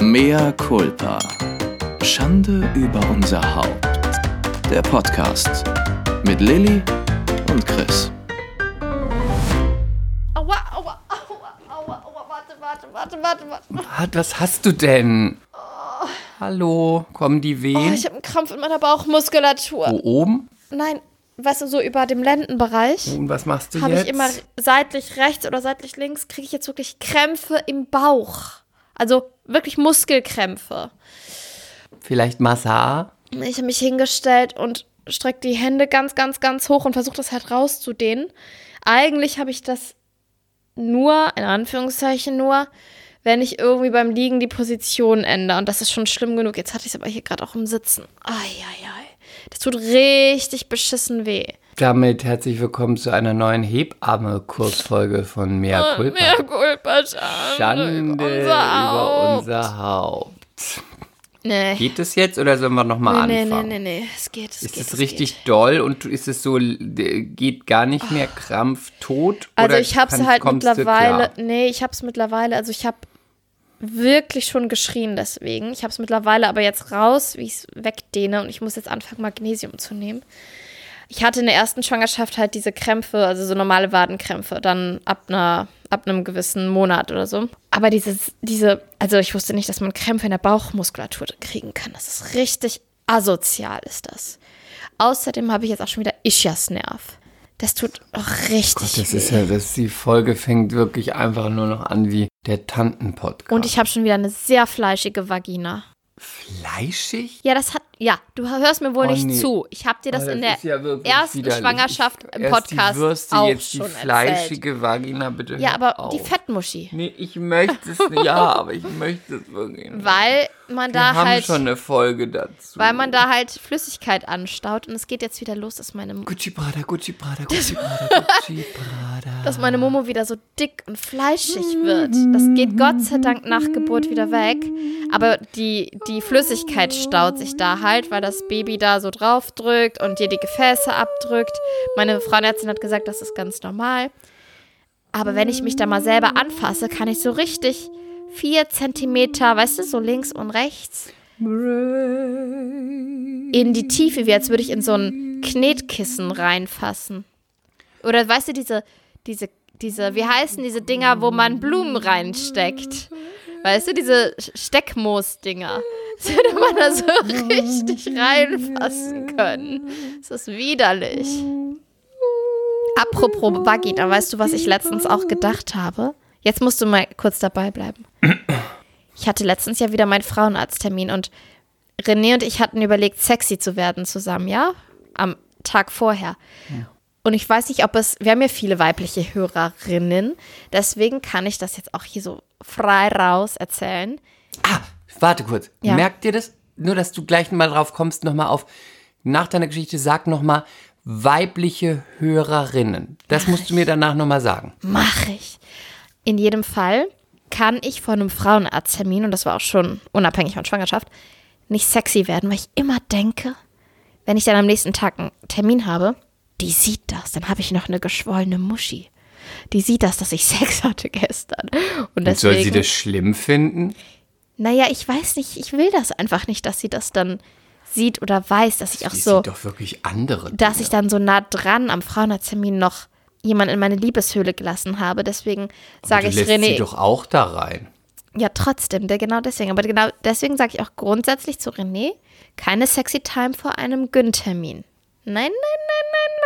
Mea culpa. Schande über unser Haupt. Der Podcast mit Lilly und Chris. Aua, aua, aua, aua, aua, warte, warte, warte, warte, warte. Wart, was hast du denn? Hallo, kommen die Oh, Wehen? ich habe einen Krampf in meiner Bauchmuskulatur. Wo oben? Nein, weißt du, so über dem Lendenbereich Und was machst du habe jetzt? ich immer seitlich rechts oder seitlich links, kriege ich jetzt wirklich Krämpfe im Bauch. Also wirklich Muskelkrämpfe. Vielleicht Massage? Ich habe mich hingestellt und strecke die Hände ganz, ganz, ganz hoch und versuche das halt rauszudehnen. Eigentlich habe ich das nur, in Anführungszeichen nur, wenn ich irgendwie beim Liegen die Position ändere. Und das ist schon schlimm genug. Jetzt hatte ich es aber hier gerade auch im Sitzen. Eieiei. Das tut richtig beschissen weh. Damit herzlich willkommen zu einer neuen Hebamme-Kurzfolge von Mea Culpa. Mehr Culpa, Schande, über unser über Haupt. unser Haupt. Nee. Geht es jetzt oder sollen wir nochmal Nee, nee, anfangen? nee, nee, nee, es geht, es Ist geht. es richtig Geht. doll und ist es so, geht gar nicht mehr Krampf tot? Also ich habe es kann- halt mittlerweile, nee, ich habe es mittlerweile, also ich habe wirklich schon geschrien deswegen. Ich habe es mittlerweile aber jetzt raus, wie ich es wegdehne und ich muss jetzt anfangen, Magnesium zu nehmen. Ich hatte in der ersten Schwangerschaft halt diese Krämpfe, also so normale Wadenkrämpfe, dann ab einer ab einem gewissen Monat oder so. Aber dieses, diese, also ich wusste nicht, dass man Krämpfe in der Bauchmuskulatur kriegen kann. Das ist richtig asozial, ist das. Außerdem habe ich jetzt auch schon wieder Ischiasnerv. Das tut auch richtig Das weh. ist ja, das, die Folge fängt wirklich einfach nur noch an wie der Tantenpodcast. Und ich habe schon wieder eine sehr fleischige Vagina. Fleischig? Ja, das hat. Ja, du hörst mir wohl Oh, nicht nee. zu. Ich habe dir das Oh, in der ja ersten widerlich. Schwangerschaft im erst Podcast die Würste, auch jetzt die schon erzählt. fleischige Vagina, bitte. Ja, aber auf. die Fettmuschi. Nee, ich möchte es nicht. Ja, aber ich möchte es wirklich nicht. Weil man Wir da haben halt. schon eine Folge dazu. Weil man da halt Flüssigkeit anstaut und es geht jetzt wieder los, dass meine, Gucci Prada, Gucci Prada, Gucci Prada, Gucci Prada. dass meine Momo wieder so dick und fleischig wird. Das geht Gott sei Dank nach Geburt wieder weg. Aber die, die Flüssigkeit staut sich da halt, weil das Baby da so drauf drückt und dir die Gefäße abdrückt. Meine Frauenärztin hat gesagt, das ist ganz normal. Aber wenn ich mich da mal selber anfasse, kann ich so richtig vier Zentimeter, weißt du, so links und rechts in die Tiefe, wie als würde ich in so ein Knetkissen reinfassen. Oder weißt du, diese, diese, diese, wie heißen diese Dinger, wo man Blumen reinsteckt? Weißt du, diese Steckmoos-Dinger. Das würde man da so richtig reinfassen können. Das ist widerlich. Apropos Vagina, weißt du, was ich letztens auch gedacht habe? Jetzt musst du mal kurz dabei bleiben. Ich hatte letztens ja wieder meinen Frauenarzttermin und René und ich hatten überlegt, sexy zu werden zusammen, ja? Am Tag vorher. Und ich weiß nicht, ob es, wir haben ja viele weibliche Hörerinnen, deswegen kann ich das jetzt auch hier so frei raus erzählen. Ah, warte kurz. Ja. Merkt ihr das? Nur, dass du gleich mal drauf kommst, nochmal auf. Nach deiner Geschichte sag nochmal weibliche Hörerinnen. Das musst du mir danach nochmal sagen. Mache ich. In jedem Fall kann ich vor einem Frauenarzttermin, und das war auch schon unabhängig von Schwangerschaft, nicht sexy werden, weil ich immer denke, wenn ich dann am nächsten Tag einen Termin habe, die sieht das, dann habe ich noch eine geschwollene Muschi. Die sieht das, dass ich Sex hatte gestern. Und Und soll sie deswegen, das schlimm finden? naja, ich weiß nicht, ich will das einfach nicht, dass sie das dann sieht oder weiß, dass ich auch so, sieht doch wirklich andere. dass ich dann so nah dran am Frauenarzttermin noch jemanden in meine Liebeshöhle gelassen habe. Deswegen sage ich lässt René. sie doch auch da rein. Ja, trotzdem, der, genau deswegen. Aber genau deswegen sage ich auch grundsätzlich zu René, keine sexy Time vor einem Gyn-Termin. Nein, nein,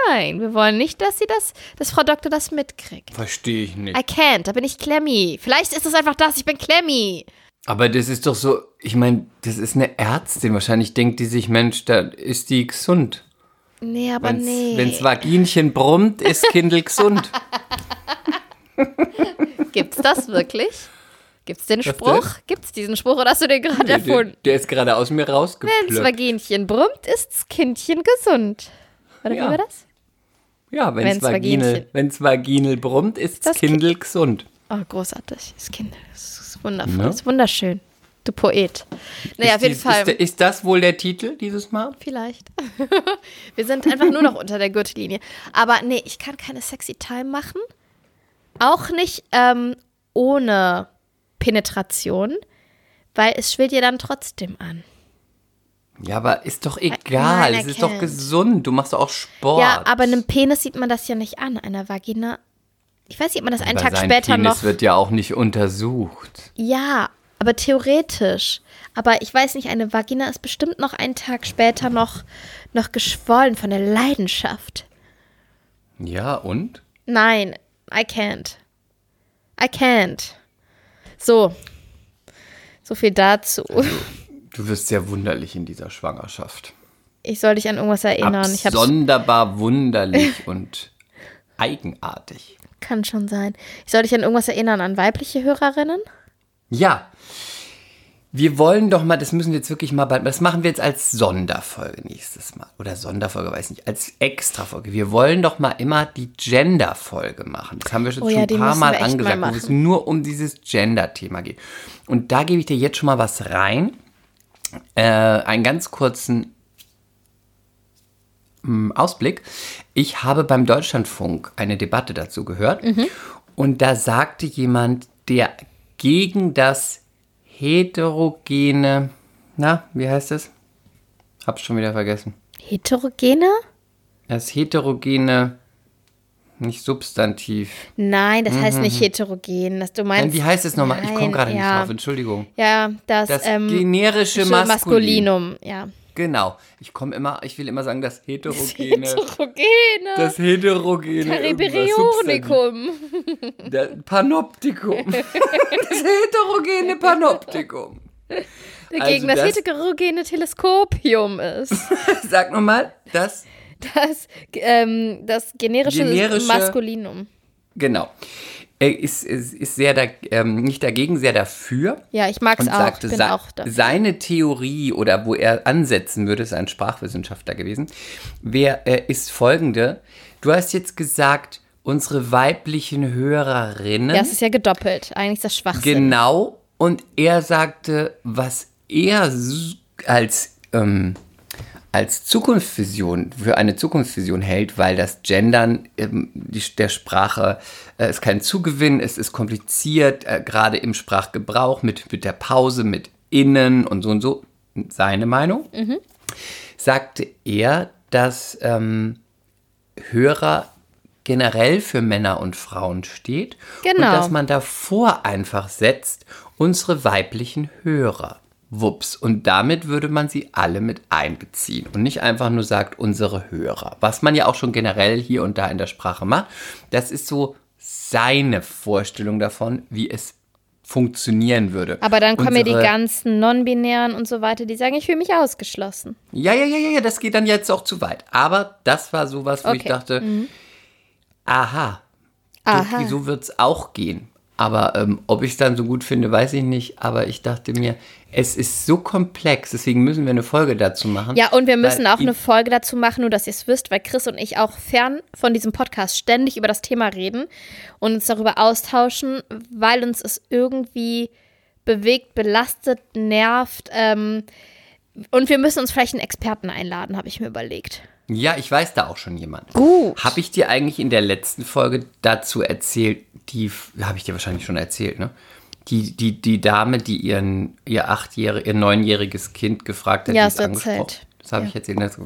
nein, nein. Wir wollen nicht, dass sie das, dass Frau Doktor das mitkriegt. Verstehe ich nicht. I can't, da bin ich Klemmi. Vielleicht ist es einfach das, ich bin Klemmi. Aber das ist doch so, ich meine, das ist eine Ärztin. Wahrscheinlich denkt die sich, Mensch, da ist die gesund. Nee, aber Wenn's, nee. wenn's Vaginchen brummt, ist Kindel gesund. Gibt's das wirklich? Gibt's den Was Spruch? Gibt's diesen Spruch oder hast du den gerade Der, erfunden? der ist gerade aus mir Wenn's rausgeplöppt. Vaginchen brummt, ist's Kindchen gesund. Oder Ja. wie war das? Ja, Vaginel, Vaginchen- wenn's Vaginel brummt, ist Das Kindel gesund. Oh, großartig. Das Kind, das ist wundervoll. Ne? Das ist wunderschön. Du Poet. Naja, ist, auf jeden Fall. Ist, ist das wohl der Titel dieses Mal? Vielleicht. Wir sind einfach nur noch unter der Gürtellinie. Aber nee, ich kann keine sexy Time machen. Auch nicht ähm, ohne Penetration, weil es schwillt dir dann trotzdem an. Ja, aber ist doch egal. Es ist doch gesund. Du machst doch auch Sport. Ja, aber einem Penis sieht man das ja nicht an, einer Vagina. Ich weiß nicht, ob man das einen Aber Tag sein später Penis noch. wird ja auch nicht untersucht. Ja, aber theoretisch. Aber ich weiß nicht, eine Vagina ist bestimmt noch einen Tag später noch, noch geschwollen von der Leidenschaft. Ja, und? Nein, I can't. I can't. So. So viel dazu. Du wirst sehr wunderlich in dieser Schwangerschaft. Ich soll dich an irgendwas erinnern. Sonderbar wunderlich und eigenartig. kann schon sein. Ich soll dich an irgendwas erinnern, an weibliche Hörerinnen? Ja. Wir wollen doch mal, das müssen wir jetzt wirklich mal bald, das machen wir jetzt als Sonderfolge nächstes Mal. Oder Sonderfolge, weiß nicht, als Extrafolge. Wir wollen doch mal immer die Gender-Folge machen. Das haben wir schon, Oh schon ja, ein die paar Mal echt mal angesagt, wo es nur um dieses Gender-Thema geht. Und da gebe ich dir jetzt schon mal was rein. Äh, einen ganz kurzen mm, Ausblick. Ich habe beim Deutschlandfunk eine Debatte dazu gehört. Mhm. Und da sagte jemand, der gegen das heterogene, na, wie heißt es? Hab's schon wieder vergessen. Heterogene? Das heterogene, nicht Substantiv. Nein, das heißt nicht heterogen. Das du meinst. Nein, wie heißt es nochmal? Ich komme gerade ja. nicht drauf, Entschuldigung. Ja, das, Das ähm, generische Maskulin. Maskulin. Maskulinum, ja. Genau. Ich komme immer, ich will immer sagen, das heterogene. Heterogene. Das heterogene. irgendwas, Substantiv. Cariberionikum. Der Panoptikum. das heterogene Panoptikum. Dagegen Also das, das- heterogene Teleskopium ist. Sag nochmal, das, Das, ähm, das generische, Generische- Maskulinum. genau. Er ist, ist, ist sehr da, ähm, nicht dagegen, sehr dafür. Ja, ich mag's und auch. sagte, bin sa- auch dafür. seine Theorie oder wo er ansetzen würde, ist ein Sprachwissenschaftler gewesen, wär, äh, ist folgende. Du hast jetzt gesagt, unsere weiblichen Hörerinnen. Ja, es ist ja gedoppelt. Eigentlich ist das Schwachsinn. Genau. Und er sagte, was er als, ähm, als Zukunftsvision, für eine Zukunftsvision hält, weil das Gendern ähm, die, der Sprache äh, ist kein Zugewinn, es ist kompliziert, äh, gerade im Sprachgebrauch mit, mit der Pause, mit innen und so und so. Seine Meinung. Sagte er, dass ähm, Hörer generell für Männer und Frauen steht und Genau. dass man davor einfach setzt, unsere weiblichen Hörer. Wups. Und damit würde man sie alle mit einbeziehen und nicht einfach nur sagt, unsere Hörer. Was man ja auch schon generell hier und da in der Sprache macht. Das ist so seine Vorstellung davon, wie es funktionieren würde. Aber dann kommen ja die ganzen Non-Binären und so weiter, die sagen, ich fühle mich ausgeschlossen. Ja, ja, ja, ja, ja, das geht dann jetzt auch zu weit. Aber das war sowas, wo ich Okay. dachte, aha, Aha. So, so wird es auch gehen. Aber ähm, ob ich es dann so gut finde, weiß ich nicht. Aber ich dachte mir, es ist so komplex, deswegen müssen wir eine Folge dazu machen. Ja, und wir müssen auch eine Folge dazu machen, nur dass ihr es wisst, weil Chris und ich auch fern von diesem Podcast ständig über das Thema reden und uns darüber austauschen, weil uns es irgendwie bewegt, belastet, nervt. Ähm, und wir müssen uns vielleicht einen Experten einladen, habe ich mir überlegt. Ja, ich weiß da auch schon jemand. Gut. Habe ich dir eigentlich in der letzten Folge dazu erzählt, die, habe ich dir wahrscheinlich schon erzählt, ne? Die, die, die Dame, die ihren, ihr achtjähriges, ihr neunjähriges Kind gefragt hat, Ja, es du angesprochen. Das habe Ja. ich erzählt. Das-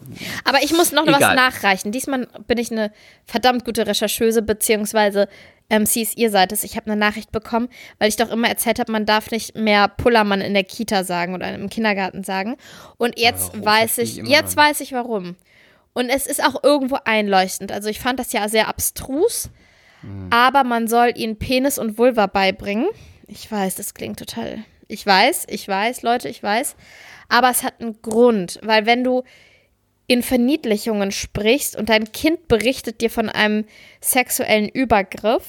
Aber ich muss noch was Egal. nachreichen. Diesmal bin ich eine verdammt gute Rechercheuse, beziehungsweise ähm, sie ist ihr Seite. Ich habe eine Nachricht bekommen, weil ich doch immer erzählt habe, man darf nicht mehr Pullermann in der Kita sagen oder im Kindergarten sagen. Und jetzt warum? weiß ich, jetzt noch weiß ich warum. Und es ist auch irgendwo einleuchtend. Also ich fand das ja sehr abstrus, Hm. aber man soll ihnen Penis und Vulva beibringen. Ich weiß, das klingt total. Ich weiß, ich weiß, Leute, ich weiß. Aber es hat einen Grund, weil wenn du in Verniedlichungen sprichst und dein Kind berichtet dir von einem sexuellen Übergriff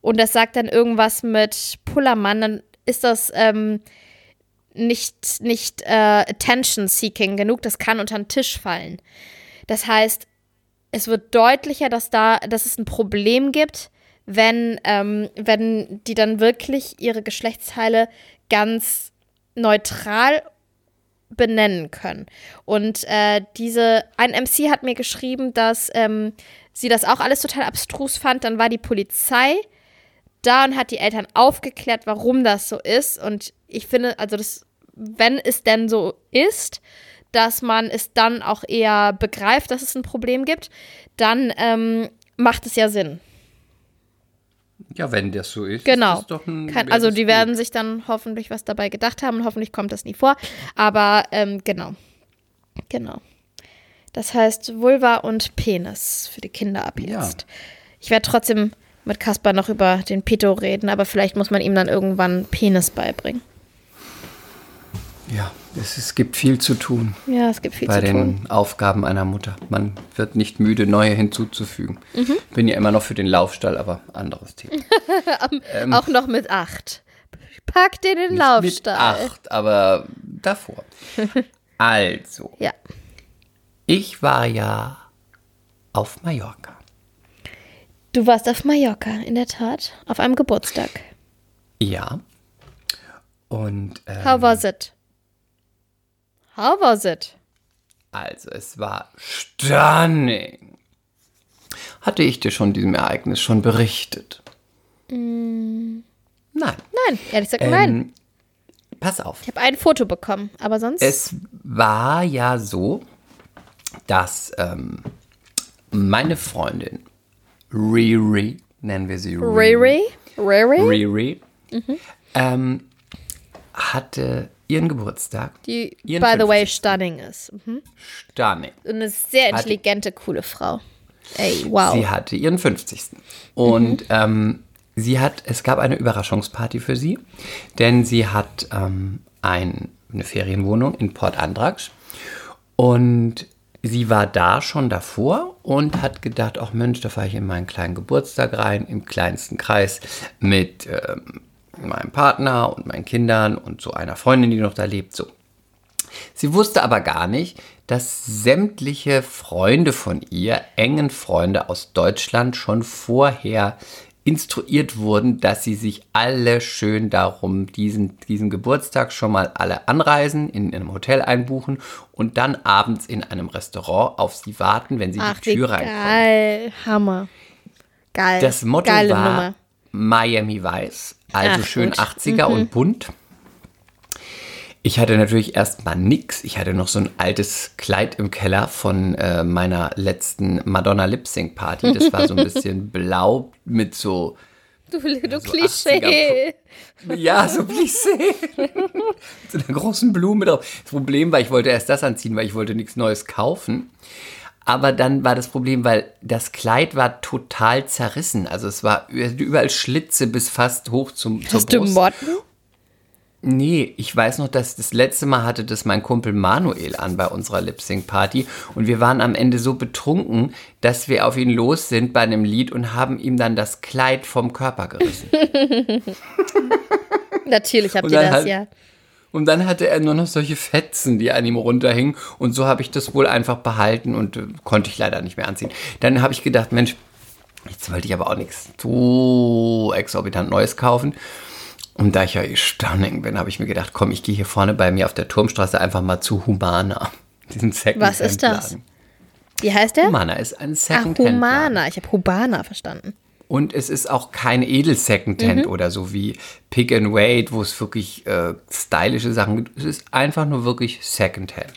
und das sagt dann irgendwas mit Pullermann, dann ist das ähm, nicht, nicht äh, attention-seeking genug, das kann unter den Tisch fallen. Das heißt, es wird deutlicher, dass, da, dass es ein Problem gibt, wenn, ähm, wenn die dann wirklich ihre Geschlechtsteile ganz neutral benennen können. Und äh, diese, ein MC hat mir geschrieben, dass ähm, sie das auch alles total abstrus fand. Dann war die Polizei da und hat die Eltern aufgeklärt, warum das so ist. Und ich finde, also das, wenn es denn so ist, dass man es dann auch eher begreift, dass es ein Problem gibt, dann ähm, macht es ja Sinn. Ja, wenn das so ist. Genau. Ist ein, wäre also die gut. werden sich dann hoffentlich was dabei gedacht haben und hoffentlich kommt das nie vor. Aber ähm, genau. Genau. Das heißt Vulva und Penis für die Kinder ab Ja. jetzt. Ich werde trotzdem mit Kaspar noch über den Pito reden, aber vielleicht muss man ihm dann irgendwann Penis beibringen. Ja, es, es gibt viel zu tun Ja, es gibt viel bei zu den tun. Aufgaben einer Mutter. Man wird nicht müde, neue hinzuzufügen. Mhm. Bin ja immer noch für den Laufstall, aber anderes Thema. Auch noch mit acht. Pack den in den Mit Laufstall. acht, aber davor. Also, Ja. ich war ja auf Mallorca. Du warst auf Mallorca, in der Tat, auf einem Geburtstag. Ja. Und ähm, How was it? How was it? also, es war stunning. Hatte ich dir schon diesem Ereignis schon berichtet? Nein. Nein, ehrlich gesagt, nein. Ähm, pass auf. Ich habe ein Foto bekommen, aber sonst. Es war ja so, dass ähm, meine Freundin Riri, nennen wir sie Riri? Riri? Riri, ähm, hatte ihren Geburtstag. Die, Ihren by the way, 50. stunning ist. Mhm. Stunning. Eine sehr intelligente, coole Frau. Ey, wow. Sie hatte ihren 50. Und ähm, sie hat, es gab eine Überraschungsparty für sie, denn sie hat ähm, ein, eine Ferienwohnung in Port Andrax und sie war da schon davor und hat gedacht, ach Mensch, da fahre ich in meinen kleinen Geburtstag rein, im kleinsten Kreis mit ähm, meinem Partner und meinen Kindern und so einer Freundin, die noch da lebt, so. Sie wusste aber gar nicht, dass sämtliche Freunde von ihr, engen Freunde aus Deutschland, schon vorher instruiert wurden, dass sie sich alle schön darum diesen, diesen Geburtstag schon mal alle anreisen, in einem Hotel einbuchen und dann abends in einem Restaurant auf sie warten, wenn sie Ach, die Tür reinkommen. geil. Hammer. Geil. Das Motto Geile war Nummer. Miami Weiß, also Ach, schön gut. Mhm. 80er und bunt. Ich hatte natürlich erstmal nix. Ich hatte noch so ein altes Kleid im Keller von äh, meiner letzten Madonna Lip Sync Party. Das war so ein bisschen blau mit so, Du, du so Klischee. ja, so Plissé. mit so einer großen Blume drauf. Das Problem war, ich wollte erst das anziehen, weil ich wollte nichts Neues kaufen. Aber dann war das Problem, weil das Kleid war total zerrissen. Also es war überall Schlitze bis fast hoch zum zur Hast du Brust. Motten? Nee, ich weiß noch, dass das letzte Mal hatte das mein Kumpel Manuel an bei unserer Lip-Sync-Party und wir waren am Ende so betrunken, dass wir auf ihn los sind bei einem Lied und haben ihm dann das Kleid vom Körper gerissen. Natürlich habt ihr das, halt- ja. Und dann hatte er nur noch solche Fetzen, die an ihm runterhingen. Und so habe ich das wohl einfach behalten und äh, konnte ich leider nicht mehr anziehen. Dann habe ich gedacht, Mensch, jetzt wollte ich aber auch nichts so exorbitant Neues kaufen. Und da ich ja eh stunning bin, habe ich mir gedacht, komm, ich gehe hier vorne bei mir auf der Turmstraße einfach mal zu Humana. Diesen second Was ist das? Wie heißt der? Humana ist ein Ach, second Humana. Ich habe Hubana verstanden. Und es ist auch kein Edel-Secondhand oder so wie Pick and Wait, wo es wirklich äh, stylische Sachen gibt. Es ist einfach nur wirklich Secondhand.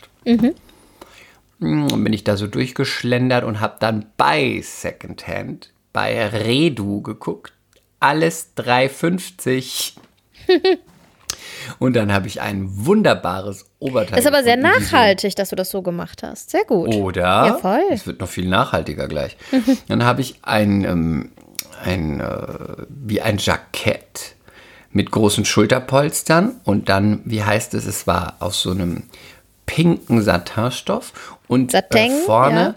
Mm, Und bin ich da so durchgeschlendert und habe dann bei Secondhand bei Redu geguckt. Alles 3,50. und dann habe ich ein wunderbares Oberteil. Ist aber sehr nachhaltig, dass du das so gemacht hast. Sehr gut. oder? Ja, voll. Es wird noch viel nachhaltiger gleich. Dann habe ich ein, ähm, ein äh, wie ein Jackett mit großen Schulterpolstern und dann, wie heißt es, es war aus so einem pinken Satinstoff und Satin, äh, vorne ja.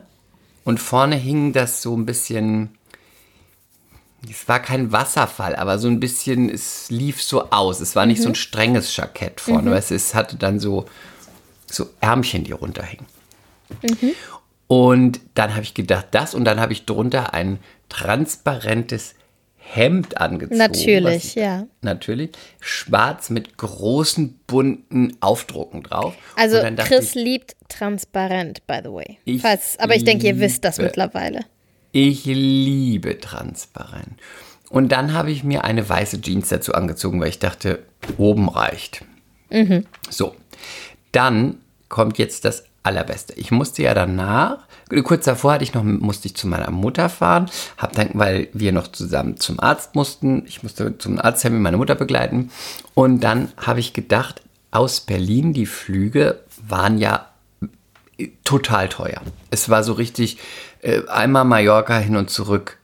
und vorne hing das so ein bisschen es war kein Wasserfall, aber so ein bisschen, es lief so aus. Es war nicht Mhm. so ein strenges Jackett vorne, weißt du, es hatte dann so, so Ärmchen, die runterhingen. Mhm. Und dann habe ich gedacht, das und dann habe ich drunter ein transparentes Hemd angezogen. Natürlich, was- ja. Natürlich. Schwarz mit großen, bunten Aufdrucken drauf. Also Chris ich, liebt transparent, by the way. Ich Falls, aber ich denke, ihr wisst das mittlerweile. Ich liebe transparent. Und dann habe ich mir eine weiße Jeans dazu angezogen, weil ich dachte, oben reicht. So, dann kommt jetzt das Allerbeste. Ich musste ja danach, kurz davor hatte ich noch, musste ich zu meiner Mutter fahren, hab dann, weil wir noch zusammen zum Arzt mussten, ich musste zum Arzttermin meine Mutter begleiten und dann habe ich gedacht, aus Berlin die Flüge waren ja total teuer. Es war so richtig, äh, einmal Mallorca hin und zurück,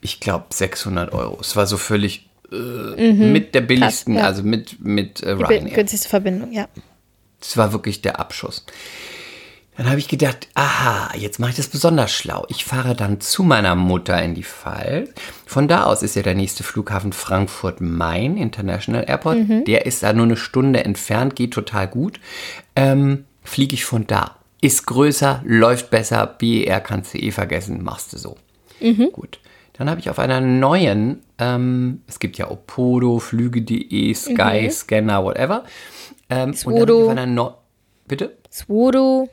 ich glaube 600 Euro. Es war so völlig äh, mit der billigsten, Mhm. ja. also mit, mit äh, Die Ryanair. günstigste Verbindung, ja. Das war wirklich der Abschuss. Dann habe ich gedacht, aha, jetzt mache ich das besonders schlau. Ich fahre dann zu meiner Mutter in die Pfalz. Von da aus ist ja der nächste Flughafen Frankfurt-Main International Airport. Der ist da nur eine Stunde entfernt, geht total gut. Ähm, Fliege ich von da. Ist größer, läuft besser, BER kannst du eh vergessen, machst du so. Gut. Dann habe ich auf einer neuen, ähm, es gibt ja Opodo, Flüge.de, Sky, Scanner, whatever. Ähm, und dann habe ich Swodo. auf einer no Bitte? Swodo.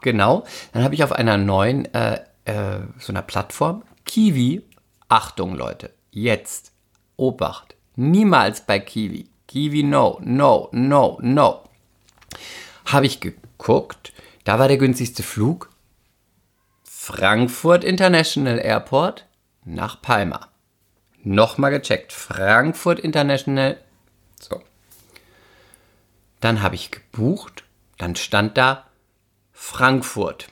Genau. Dann habe ich auf einer neuen, äh, äh, so einer Plattform, Kiwi, Achtung Leute, jetzt, Obacht, niemals bei Kiwi. Kiwi, no, no, no, no. Habe ich geguckt, da war der günstigste Flug Frankfurt International Airport nach Palma. Nochmal gecheckt, Frankfurt International, so. Dann habe ich gebucht, dann stand da Frankfurt.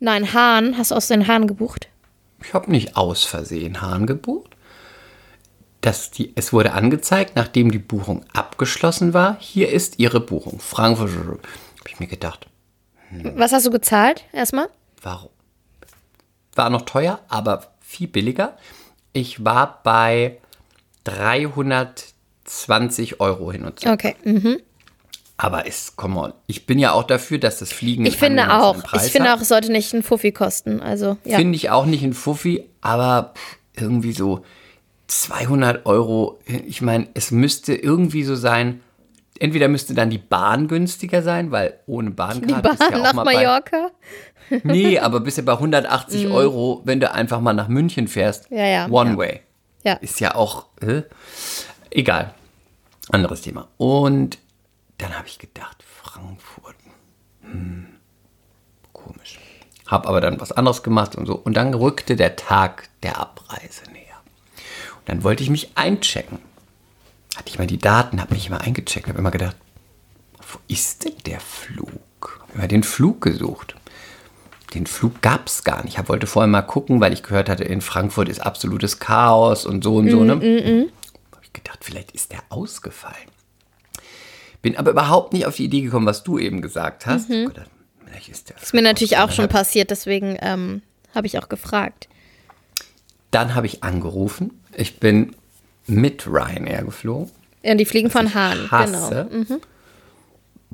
Nein, Hahn. Hast du aus den Hahn gebucht? Ich habe nicht aus Versehen Hahn gebucht. Das, die, es wurde angezeigt, nachdem die Buchung abgeschlossen war. Hier ist Ihre Buchung. Frankfurt. Habe ich mir gedacht, Was hast du gezahlt? Erstmal? warum? War noch teuer, aber viel billiger. Ich war bei 320 Euro hin und zurück. Okay. Mhm. Aber ist, come on. Ich bin ja auch dafür, dass das Fliegen Ich einen finde auch. Ich finde hat. auch, es sollte nicht ein Fuffi kosten. Also, ja. Finde ich auch nicht ein Fuffi, aber irgendwie so 200 Euro. Ich meine, es müsste irgendwie so sein, entweder müsste dann die Bahn günstiger sein, weil ohne Die Bahnkarte ist ja Bahn auch nach mal bei, Mallorca? Nee, aber bist ja bei 180 Euro, wenn du einfach mal nach München fährst. Ja, ja, One ja. way. Ja. Ist ja auch, äh, egal. Anderes Thema. Und dann habe ich gedacht, Frankfurt. Hm, komisch. Hab aber dann was anderes gemacht und so. Und dann rückte der Tag der Abreise näher. Und dann wollte ich mich einchecken. Hatte ich mal die Daten, habe mich immer eingecheckt, habe immer gedacht, wo ist denn der Flug? Habe immer den Flug gesucht. Den Flug gab es gar nicht. Ich wollte vorher mal gucken, weil ich gehört hatte, in Frankfurt ist absolutes Chaos und so und so. Ne? Habe ich gedacht, vielleicht ist der ausgefallen. Bin aber überhaupt nicht auf die Idee gekommen, was du eben gesagt hast. Hab gedacht, vielleicht ist der Ist mir natürlich auch schon passiert, deswegen ähm, habe ich auch gefragt. Dann habe ich angerufen. Ich bin mit Ryanair geflogen. Ja, die fliegen von Hahn, genau. Hasse.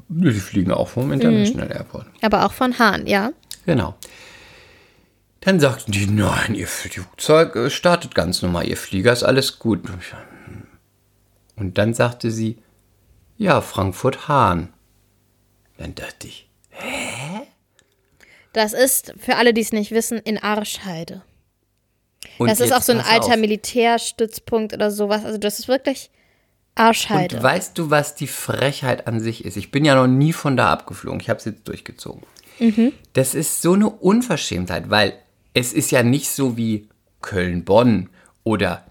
Die fliegen auch vom International Airport. Aber auch von Hahn, ja. Genau. Dann sagten die, nein, ihr Flugzeug äh, startet ganz normal, ihr Flieger ist alles gut. Und dann sagte sie, ja, Frankfurt-Hahn. Dann dachte ich, Das ist, für alle, die es nicht wissen, in Arschheide. und Das ist auch so ein alter auf. Militärstützpunkt oder sowas. Also das ist wirklich Arschheide. Und weißt du, was die Frechheit an sich ist? Ich bin ja noch nie von da abgeflogen. Ich habe es jetzt durchgezogen. Mhm. Das ist so eine Unverschämtheit, weil es ist ja nicht so wie Köln-Bonn oder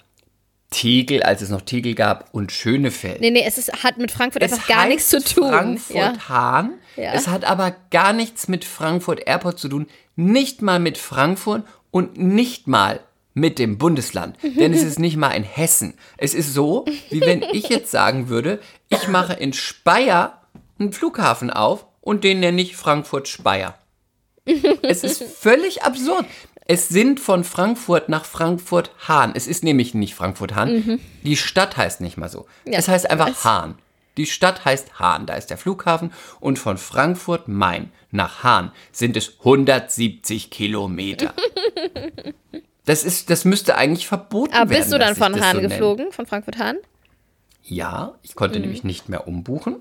Tegel, als es noch Tegel gab, und Schönefeld. nee, nee, es ist, hat mit Frankfurt Es einfach gar nichts zu tun. Frankfurt-Hahn. Ja. Es hat aber gar nichts mit Frankfurt Airport zu tun. Nicht mal mit Frankfurt und nicht mal mit dem Bundesland. Denn es ist nicht mal in Hessen. Es ist so, wie wenn ich jetzt sagen würde, ich mache in Speyer einen Flughafen auf und den nenne ich Frankfurt-Speyer. Es ist völlig absurd. Es sind von Frankfurt nach Frankfurt-Hahn. Es ist nämlich nicht Frankfurt-Hahn. Die Stadt heißt nicht mal so. Mhm. Ja, es heißt einfach es- Hahn. Die Stadt heißt Hahn. Da ist der Flughafen. Und von Frankfurt-Main nach Hahn sind es 170 Kilometer. Das, ist, das müsste eigentlich verboten Aber werden. bist du dann von Hahn so nenne. geflogen, von Frankfurt Hahn? Ja, ich konnte nämlich nicht mehr umbuchen.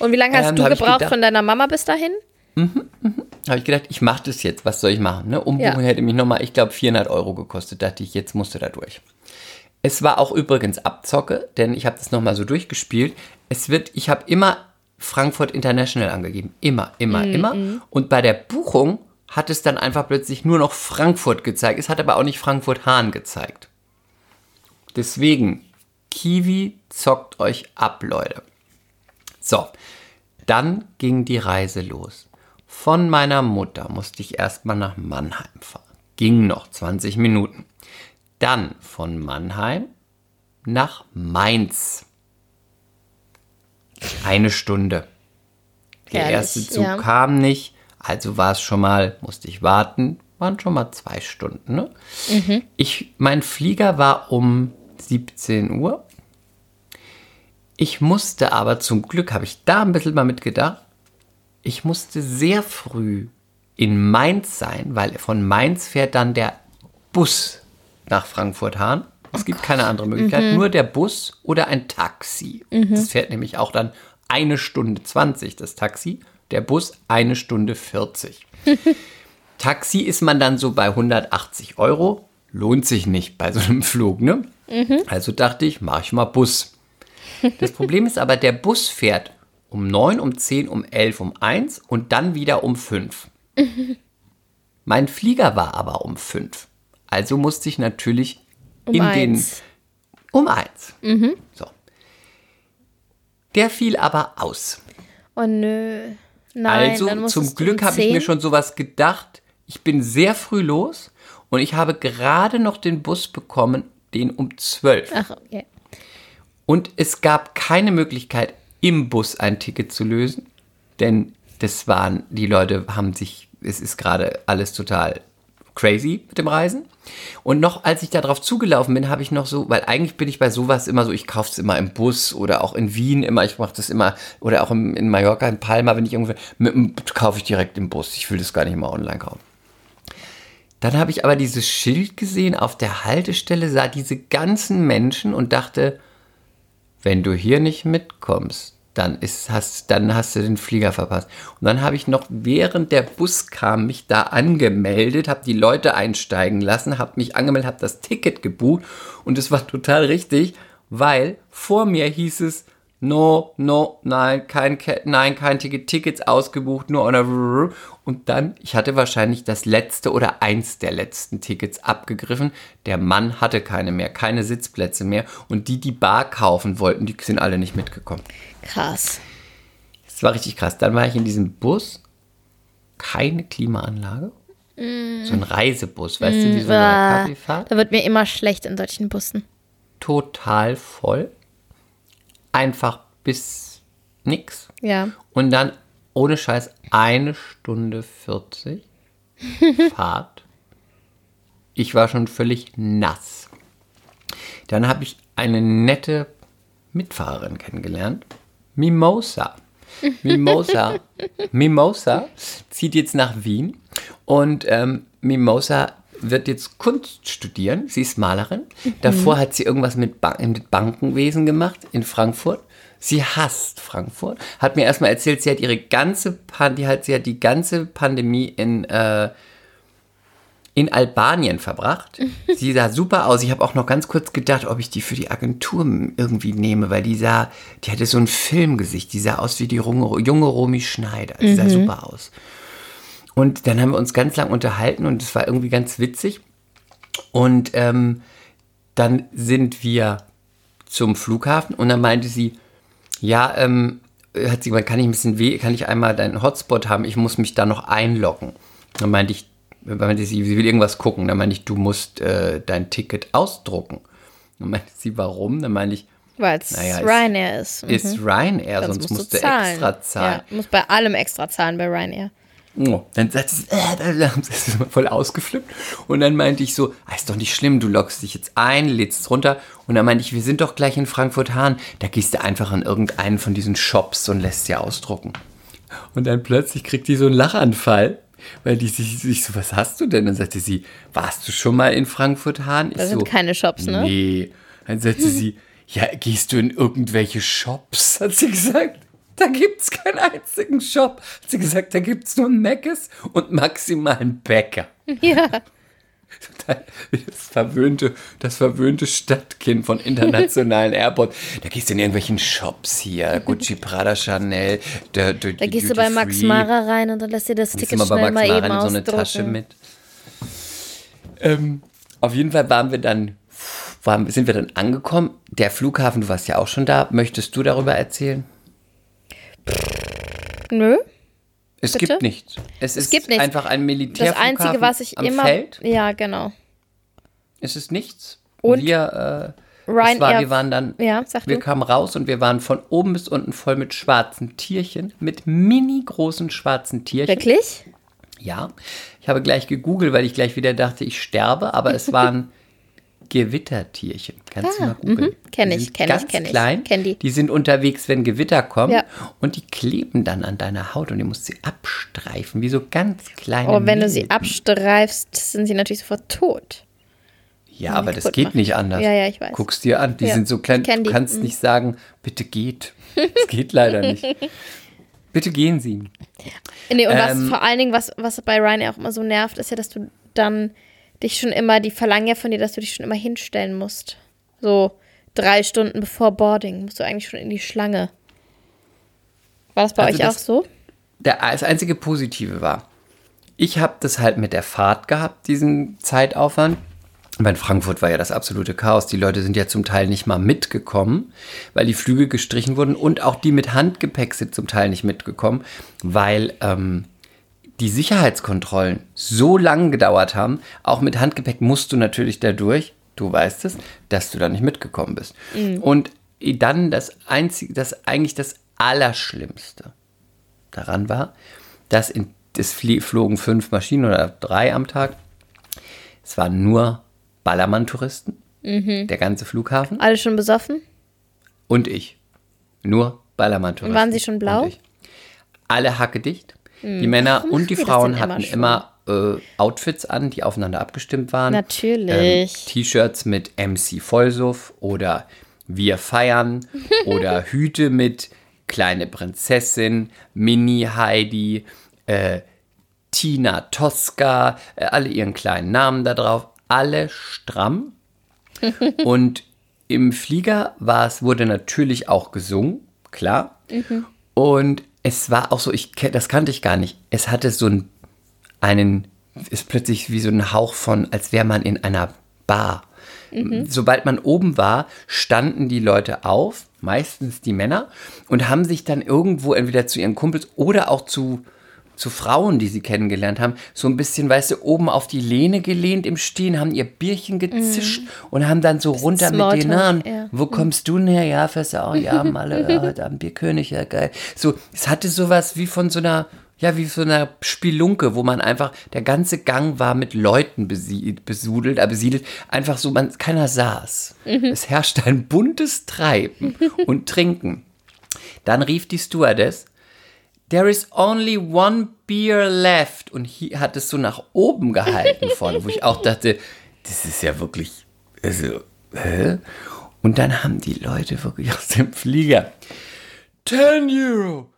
Und wie lange hast Ähm, du gebraucht gedacht- von deiner Mama bis dahin? Habe ich gedacht, ich mache das jetzt. Was soll ich machen? Ne? Umbuchen Ja. hätte mich nochmal, ich glaube, 400 Euro gekostet. Dachte ich, jetzt musst du da durch. Es war auch übrigens Abzocke, denn ich habe das nochmal so durchgespielt. Es wird, ich habe immer Frankfurt International angegeben. Immer, immer, immer. Und bei der Buchung hat es dann einfach plötzlich nur noch Frankfurt gezeigt. Es hat aber auch nicht Frankfurt Hahn gezeigt. Deswegen, Kiwi zockt euch ab, Leute. So, dann ging die Reise los. Von meiner Mutter musste ich erstmal nach Mannheim fahren. Ging noch 20 Minuten. Dann von Mannheim nach Mainz. Eine Stunde. Der Ehrlich, erste Zug ja. kam nicht, also war es schon mal, musste ich warten, waren schon mal zwei Stunden. Ne? Ich, mein Flieger war um 17 Uhr. Ich musste aber zum Glück, habe ich da ein bisschen mal mitgedacht, ich musste sehr früh in Mainz sein, weil von Mainz fährt dann der Bus nach Frankfurt-Hahn. Es gibt keine andere Möglichkeit, nur der Bus oder ein Taxi. Das fährt nämlich auch dann eine Stunde 20, das Taxi. Der Bus eine Stunde 40. Taxi ist man dann so bei 180 Euro. Lohnt sich nicht bei so einem Flug, ne? Also dachte ich, mach ich mal Bus. Das Problem ist aber, der Bus fährt um 9, um 10, um 11, um 1 und dann wieder um 5. Mein Flieger war aber um 5. Also musste ich natürlich Um in eins. den. Um 1. So. Der fiel aber aus. Oh nö. Nein, also zum Glück habe ich mir 10? schon sowas gedacht. Ich bin sehr früh los und ich habe gerade noch den Bus bekommen, den um 12. Ach, okay. Und es gab keine Möglichkeit, im Bus ein Ticket zu lösen, denn das waren, die Leute haben sich, es ist gerade alles total crazy mit dem Reisen. Und noch als ich darauf zugelaufen bin, habe ich noch so, weil eigentlich bin ich bei sowas immer so, ich kaufe es immer im Bus oder auch in Wien immer, ich mache das immer, oder auch im, in Mallorca, in Palma, wenn ich irgendwo, mit, kaufe ich direkt im Bus. Ich will das gar nicht mal online kaufen. Dann habe ich aber dieses Schild gesehen auf der Haltestelle, sah diese ganzen Menschen und dachte, wenn du hier nicht mitkommst, dann, ist, hast, dann hast du den Flieger verpasst. Und dann habe ich noch, während der Bus kam, mich da angemeldet, habe die Leute einsteigen lassen, habe mich angemeldet, habe das Ticket gebucht und es war total richtig, weil vor mir hieß es, no, no, nein, kein, Ke- nein, kein Ticket, Tickets ausgebucht, nur on a und dann, ich hatte wahrscheinlich das letzte oder eins der letzten Tickets abgegriffen. Der Mann hatte keine mehr, keine Sitzplätze mehr und die, die Bar kaufen wollten, die sind alle nicht mitgekommen. Krass. Das war richtig krass. Dann war ich in diesem Bus, keine Klimaanlage, so ein Reisebus, weißt du, wie so eine Ah, Kaffeefahrt. da wird mir immer schlecht in solchen Bussen. Total voll, einfach bis nix. Ja. Und dann ohne Scheiß eine Stunde 40 Fahrt. Ich war schon völlig nass. Dann habe ich eine nette Mitfahrerin kennengelernt. Mimosa. Mimosa. Mimosa zieht jetzt nach Wien und ähm, Mimosa wird jetzt Kunst studieren. Sie ist Malerin. Davor hat sie irgendwas mit, Ban mit Bankenwesen gemacht in Frankfurt. Sie hasst Frankfurt. Hat mir erstmal erzählt, sie hat ihre ganze Pan die hat, sie hat die ganze Pandemie in äh, in Albanien verbracht. Sie sah super aus. Ich habe auch noch ganz kurz gedacht, ob ich die für die Agentur irgendwie nehme, weil die sah, die hatte so ein Filmgesicht. Die sah aus wie die junge, junge Romy Schneider. Die sah super aus. Und dann haben wir uns ganz lang unterhalten und es war irgendwie ganz witzig. Und ähm, dann sind wir zum Flughafen und dann meinte sie, ja, ähm, hat sie gesagt, kann ich ein bisschen weh, kann ich einmal deinen Hotspot haben? Ich muss mich da noch einloggen. Dann meinte ich, meinte sie, sie will irgendwas gucken. Dann meinte ich, du musst äh, dein Ticket ausdrucken. Dann meinte sie, warum? Dann meinte ich, Weil es Naja, ist- Ryanair ist. Mhm. ist Ryanair, sonst, musst du extra zahlen. Ja, muss bei allem extra zahlen bei Ryanair. Oh, dann sagt sie, äh, dann ist sie voll ausgeflippt. Und dann meinte ich so, ah, ist doch nicht schlimm, du loggst dich jetzt ein, lädst es runter. Und dann meinte ich, wir sind doch gleich in Frankfurt-Hahn. Da gehst du einfach in irgendeinen von diesen Shops und lässt sie ausdrucken. Und dann plötzlich kriegt die so einen Lachanfall, weil die sich, sich so, was hast du denn? Dann sagte sie, warst du schon mal in Frankfurt-Hahn? Ich Da sind so, keine Shops, ne? Nee. Dann sagte sie, ja, gehst du in irgendwelche Shops? Hat sie gesagt. Da gibt's keinen einzigen Shop. Hat sie gesagt, da gibt's nur ein Meckes und maximal einen Bäcker. Ja. Das verwöhnte, das verwöhnte Stadtkind von internationalen Airports. Da gehst du in irgendwelchen Shops hier, Gucci, Prada, Chanel. Da, da, Da gehst du bei Max Mara rein und dann lässt dir das Ticket mal bei schnell Max mal Mara eben in so eine Tasche mit. Ähm, auf jeden Fall waren wir dann, waren, sind wir dann angekommen. Der Flughafen, du warst ja auch schon da. Möchtest du darüber erzählen? Nö, Es Bitte? gibt nichts. Es, ist gibt nichts. einfach ein das Militärflughafen Einzige, was ich am immer... Feld. Ja, genau. Es ist nichts. Und wir, äh, es war, wir waren dann, Ja, sag wir du. kamen raus und wir waren von oben bis unten voll mit schwarzen Tierchen, mit mini großen schwarzen Tierchen. Wirklich? Ja, ich habe gleich gegoogelt, weil ich gleich wieder dachte, ich sterbe, aber es waren Gewittertierchen. Kannst du Ah, mal googeln. mhm. Kenn Die ich, sind kenn ich, ganz kenn ich. klein. Kenn die. Die sind unterwegs, wenn Gewitter kommen Ja. und die kleben dann an deiner Haut und du musst sie abstreifen, wie so ganz kleine Aber wenn du sie abstreifst, sind sie natürlich sofort tot. Ja, aber das geht machen. nicht anders. Ja, ja, ich weiß. Guck's dir an, die Ja, sind so klein, du kannst Mhm. nicht sagen, bitte geht. Das geht leider nicht. Bitte gehen Sie. Nee, und was Ähm, vor allen Dingen, was, was bei Ryanair auch immer so nervt, ist ja, dass du dann dich schon immer, die verlangen ja von dir, dass du dich schon immer hinstellen musst. So drei Stunden bevor Boarding musst du eigentlich schon in die Schlange. War das bei Also euch auch das- so? Der, das einzige Positive war, ich habe das halt mit der Fahrt gehabt, diesen Zeitaufwand. Bei Frankfurt war ja das absolute Chaos. Die Leute sind ja zum Teil nicht mal mitgekommen, weil die Flüge gestrichen wurden und auch die mit Handgepäck sind zum Teil nicht mitgekommen, weil ähm, die Sicherheitskontrollen so lang gedauert haben. Auch mit Handgepäck musst du natürlich dadurch, du weißt es, dass du da nicht mitgekommen bist. Und dann das einzige, das eigentlich das Allerschlimmste daran war, dass in, es flogen fünf Maschinen oder drei am Tag. Es waren nur Ballermann-Touristen, der ganze Flughafen Alle schon besoffen? und ich. Nur Ballermann-Touristen. Und waren sie schon blau? Alle hackedicht. Die Männer Warum und die Frauen immer hatten schon? immer äh, Outfits an, die aufeinander abgestimmt waren. Natürlich. Ähm, T-Shirts mit MC Vollsuff oder Wir feiern oder Hüte mit Kleine Prinzessin, Mini Heidi, äh, Tina Tosca, äh, alle ihren kleinen Namen da drauf, alle stramm. Und im Flieger war es, wurde natürlich auch gesungen, klar. Und es war auch so, ich, das kannte ich gar nicht. Es hatte so einen, einen, ist plötzlich wie so ein Hauch von, als wäre man in einer Bar. Sobald man oben war, standen die Leute auf, meistens die Männer, und haben sich dann irgendwo entweder zu ihren Kumpels oder auch zu, zu Frauen, die sie kennengelernt haben, so ein bisschen, weißt du, oben auf die Lehne gelehnt im Stehen, haben ihr Bierchen gezischt und haben dann so runter mit den Namen. ja. Wo kommst du denn her? Ja, fährst du auch? Ja, Malle, ja, heute Abend Bierkönig, ja, geil. So, es hatte sowas wie von so einer, ja, wie so einer Spielunke, wo man einfach, der ganze Gang war mit Leuten besie- besudelt, äh, besiedelt, einfach so, man, keiner saß. Es herrschte ein buntes Treiben und Trinken. Dann rief die Stewardess, There is only one beer left. Und hier hat es so nach oben gehalten vorne, wo ich auch dachte, das ist ja wirklich, also, hä? Und dann haben die Leute wirklich aus dem Flieger, 10 Euro,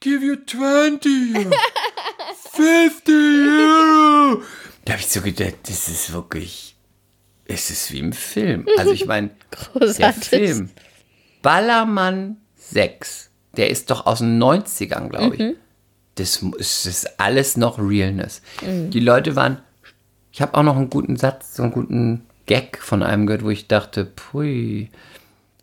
give you 20 Euro, 50 Euro. Da habe ich so gedacht, das ist wirklich, es ist wie im Film. Also ich meine, der. Film Ballermann 6, der ist doch aus den 90ern, glaube ich. Das mu- ist, das ist alles noch Realness. Die Leute waren, ich habe auch noch einen guten Satz, so einen guten Gag von einem gehört, wo ich dachte, pui.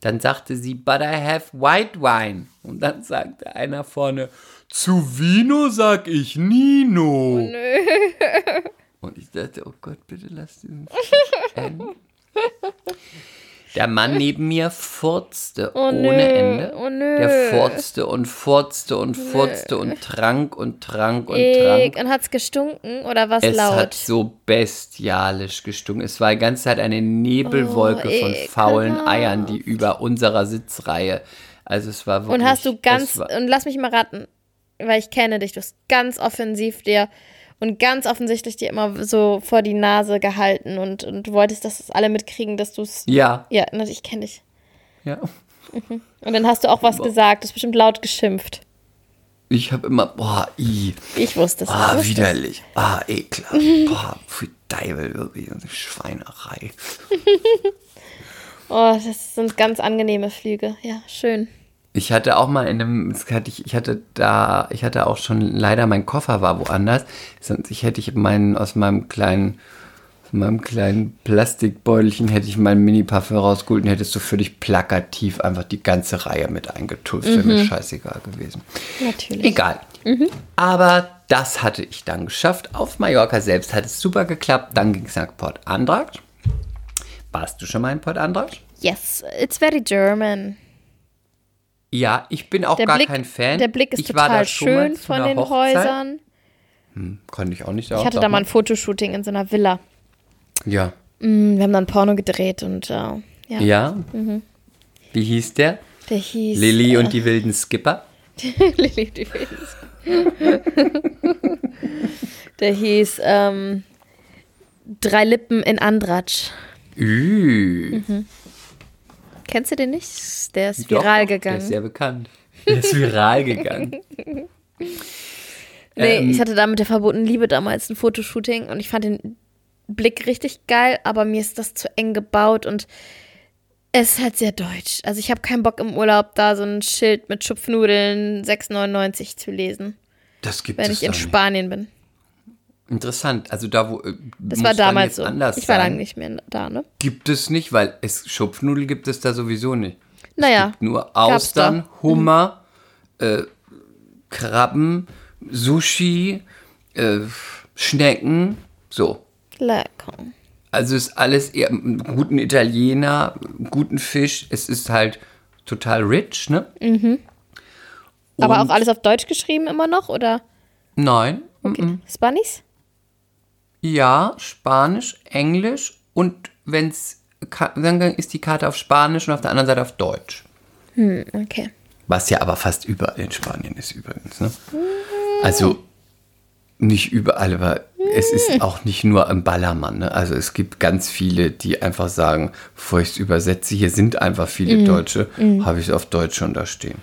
Dann sagte sie, but I have white wine. Und dann sagte einer vorne, zu Vino sag ich Nino. Und ich dachte, oh Gott, bitte lass diesen enden. Der Mann neben mir furzte Oh ohne nö, Ende. oh nö. Der furzte und furzte und furzte und trank und trank und Eek, trank. und hat's gestunken oder was Es laut? hat so bestialisch gestunken. Es war die ganze Zeit eine Nebelwolke Oh, von faulen Eiern, die über unserer Sitzreihe. Also es war wirklich. und hast du ganz, es und lass mich mal raten, weil ich kenne dich, du hast ganz offensiv dir und ganz offensichtlich dir immer so vor die Nase gehalten und, und du wolltest, dass es alle mitkriegen, dass du es. ja, Ja, ich kenne dich. ja. Und dann hast du auch was gesagt, du hast bestimmt laut geschimpft. Ich habe immer, boah, i. Ich wusste es. Ah, widerlich. Ah, ekelhaft. Boah, für Deibel, wirklich. Eine Schweinerei. Oh, das sind ganz angenehme Flüge. Ja, schön. Ich hatte auch mal in einem, hatte ich, ich hatte da, ich hatte auch schon, leider mein Koffer war woanders. Sonst ich hätte ich meinen, aus meinem kleinen, aus meinem kleinen Plastikbeutelchen hätte ich meinen Mini-Parfüm rausgeholt und hättest du völlig plakativ einfach die ganze Reihe mit eingetupft. Wäre mir scheißegal gewesen. Natürlich. Egal. Aber das hatte ich dann geschafft. Auf Mallorca selbst hat es super geklappt. Dann ging es nach Port Andracht. Warst du schon mal in Port Andracht? Yes, it's very German. Ja, ich bin auch Der gar Blick, kein Fan. der Blick ist ich total schön von den Hochzeit. Häusern. Konnte ich auch nicht Ich hatte da mal ein Fotoshooting in so einer Villa. Ja. Mm, Wir haben dann Porno gedreht und äh, ja, Ja? Wie hieß der? der hieß Lilly äh, und die wilden Skipper? Lilly und die Wilden. Der hieß ähm, Drei Lippen in Andratsch. Ü. Kennst du den nicht? Der ist Doch, viral doch, Der gegangen. ist sehr bekannt. Der ist viral gegangen. Nee, Ähm, ich hatte da mit der verbotenen Liebe damals ein Fotoshooting und ich fand den Blick richtig geil, aber mir ist das zu eng gebaut und es ist halt sehr deutsch. Also ich habe keinen Bock im Urlaub da so ein Schild mit Schupfnudeln 6,99 zu lesen, Das gibt wenn es ich in. Spanien bin. Interessant. Also da, wo. äh, Das war damals so. Anders Ich war lange nicht mehr da, ne? Gibt es nicht, weil es Schupfnudel gibt es da sowieso nicht. Naja, Nur gab's Mhm. Austern, doch. Hummer, äh, Krabben, Sushi, äh, Schnecken, so. lecker. Also ist alles eher guten Italiener, guten Fisch. Es ist halt total rich, ne? Aber Und- auch alles auf Deutsch geschrieben immer noch, oder? Nein. Okay. Spanis? Ja, Spanisch, Englisch und wenn's Ka- dann ist die Karte auf Spanisch und auf der anderen Seite auf Deutsch. Hm, okay. Was ja aber fast überall in Spanien ist übrigens. Ne? Also nicht überall, aber es ist auch nicht nur im Ballermann. Ne? Also es gibt ganz viele, die einfach sagen, bevor ich es übersetze, hier sind einfach viele Deutsche, habe ich es auf Deutsch schon da stehen.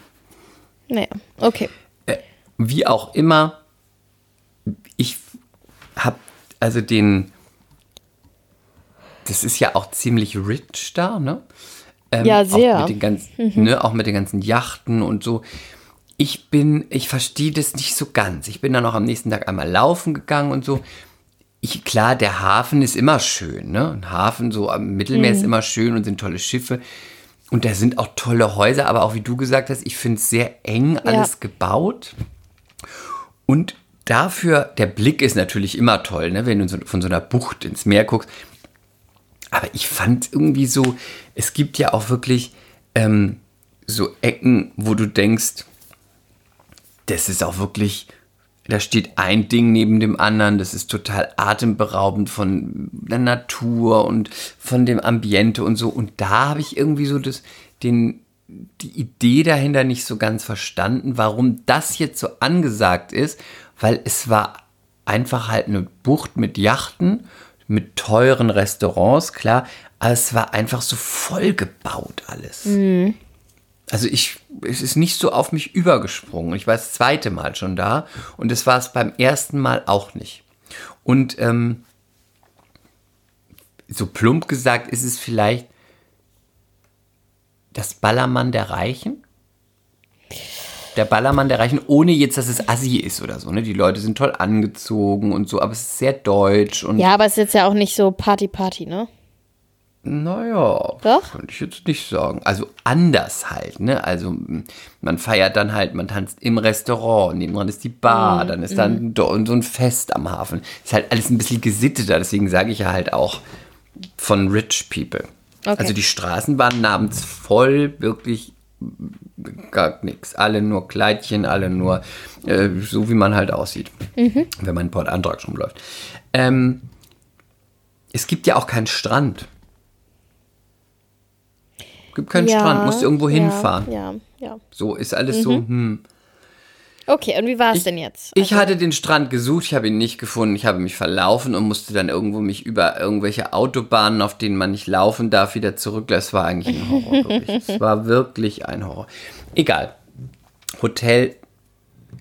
Naja, okay. Äh, wie auch immer, ich habe also den, das ist ja auch ziemlich rich da, ne? Ähm, Ja, sehr. Auch mit den ganzen, ne, auch mit den ganzen Yachten und so. Ich bin, ich verstehe das nicht so ganz. Ich bin dann auch am nächsten Tag einmal laufen gegangen und so. Ich, klar, der Hafen ist immer schön, ne? Ein Hafen so am Mittelmeer ist immer schön und sind tolle Schiffe. Und da sind auch tolle Häuser, aber auch wie du gesagt hast, ich finde es sehr eng alles gebaut. Und dafür, der Blick ist natürlich immer toll, ne? wenn du von so einer Bucht ins Meer guckst. Aber ich fand irgendwie so, es gibt ja auch wirklich ähm, so Ecken, wo du denkst, das ist auch wirklich, da steht ein Ding neben dem anderen, das ist total atemberaubend von der Natur und von dem Ambiente und so. Und da habe ich irgendwie so das, den, die Idee dahinter nicht so ganz verstanden, warum das jetzt so angesagt ist, weil es war einfach halt eine Bucht mit Yachten, mit teuren Restaurants, klar, aber es war einfach so vollgebaut alles. Also ich, es ist nicht so auf mich übergesprungen. Ich war das zweite Mal schon da und es war es beim ersten Mal auch nicht. Und ähm, so plump gesagt ist es vielleicht das Ballermann der Reichen. Der Ballermann der Reichen, ohne jetzt, dass es Assi ist oder so. Ne? Die Leute sind toll angezogen und so, aber es ist sehr deutsch und Ja, aber es ist jetzt ja auch nicht so Party-Party, ne? Naja, Doch? könnte ich jetzt nicht sagen. Also anders halt, ne? Also m, man feiert dann halt, man tanzt im Restaurant, nebenan ist die Bar, dann ist dann do- so ein Fest am Hafen. Ist halt alles ein bisschen gesitteter, deswegen sage ich ja halt auch von Rich People. Okay. Also die Straßen waren namens voll, wirklich gar nichts. Alle nur Kleidchen, alle nur äh, so, wie man halt aussieht, wenn man in Port Antrag schon läuft. Ähm, es gibt ja auch keinen Strand. Gibt keinen Strand, musst du irgendwo ja, hinfahren. Ja, ja. So ist alles so, hm. Okay, und wie war es denn jetzt? Ich hatte den Strand gesucht, ich habe ihn nicht gefunden, ich habe mich verlaufen und musste dann irgendwo mich über irgendwelche Autobahnen, auf denen man nicht laufen darf, wieder zurück. Das war eigentlich ein Horror, wirklich. Es war wirklich ein Horror. Egal. Hotel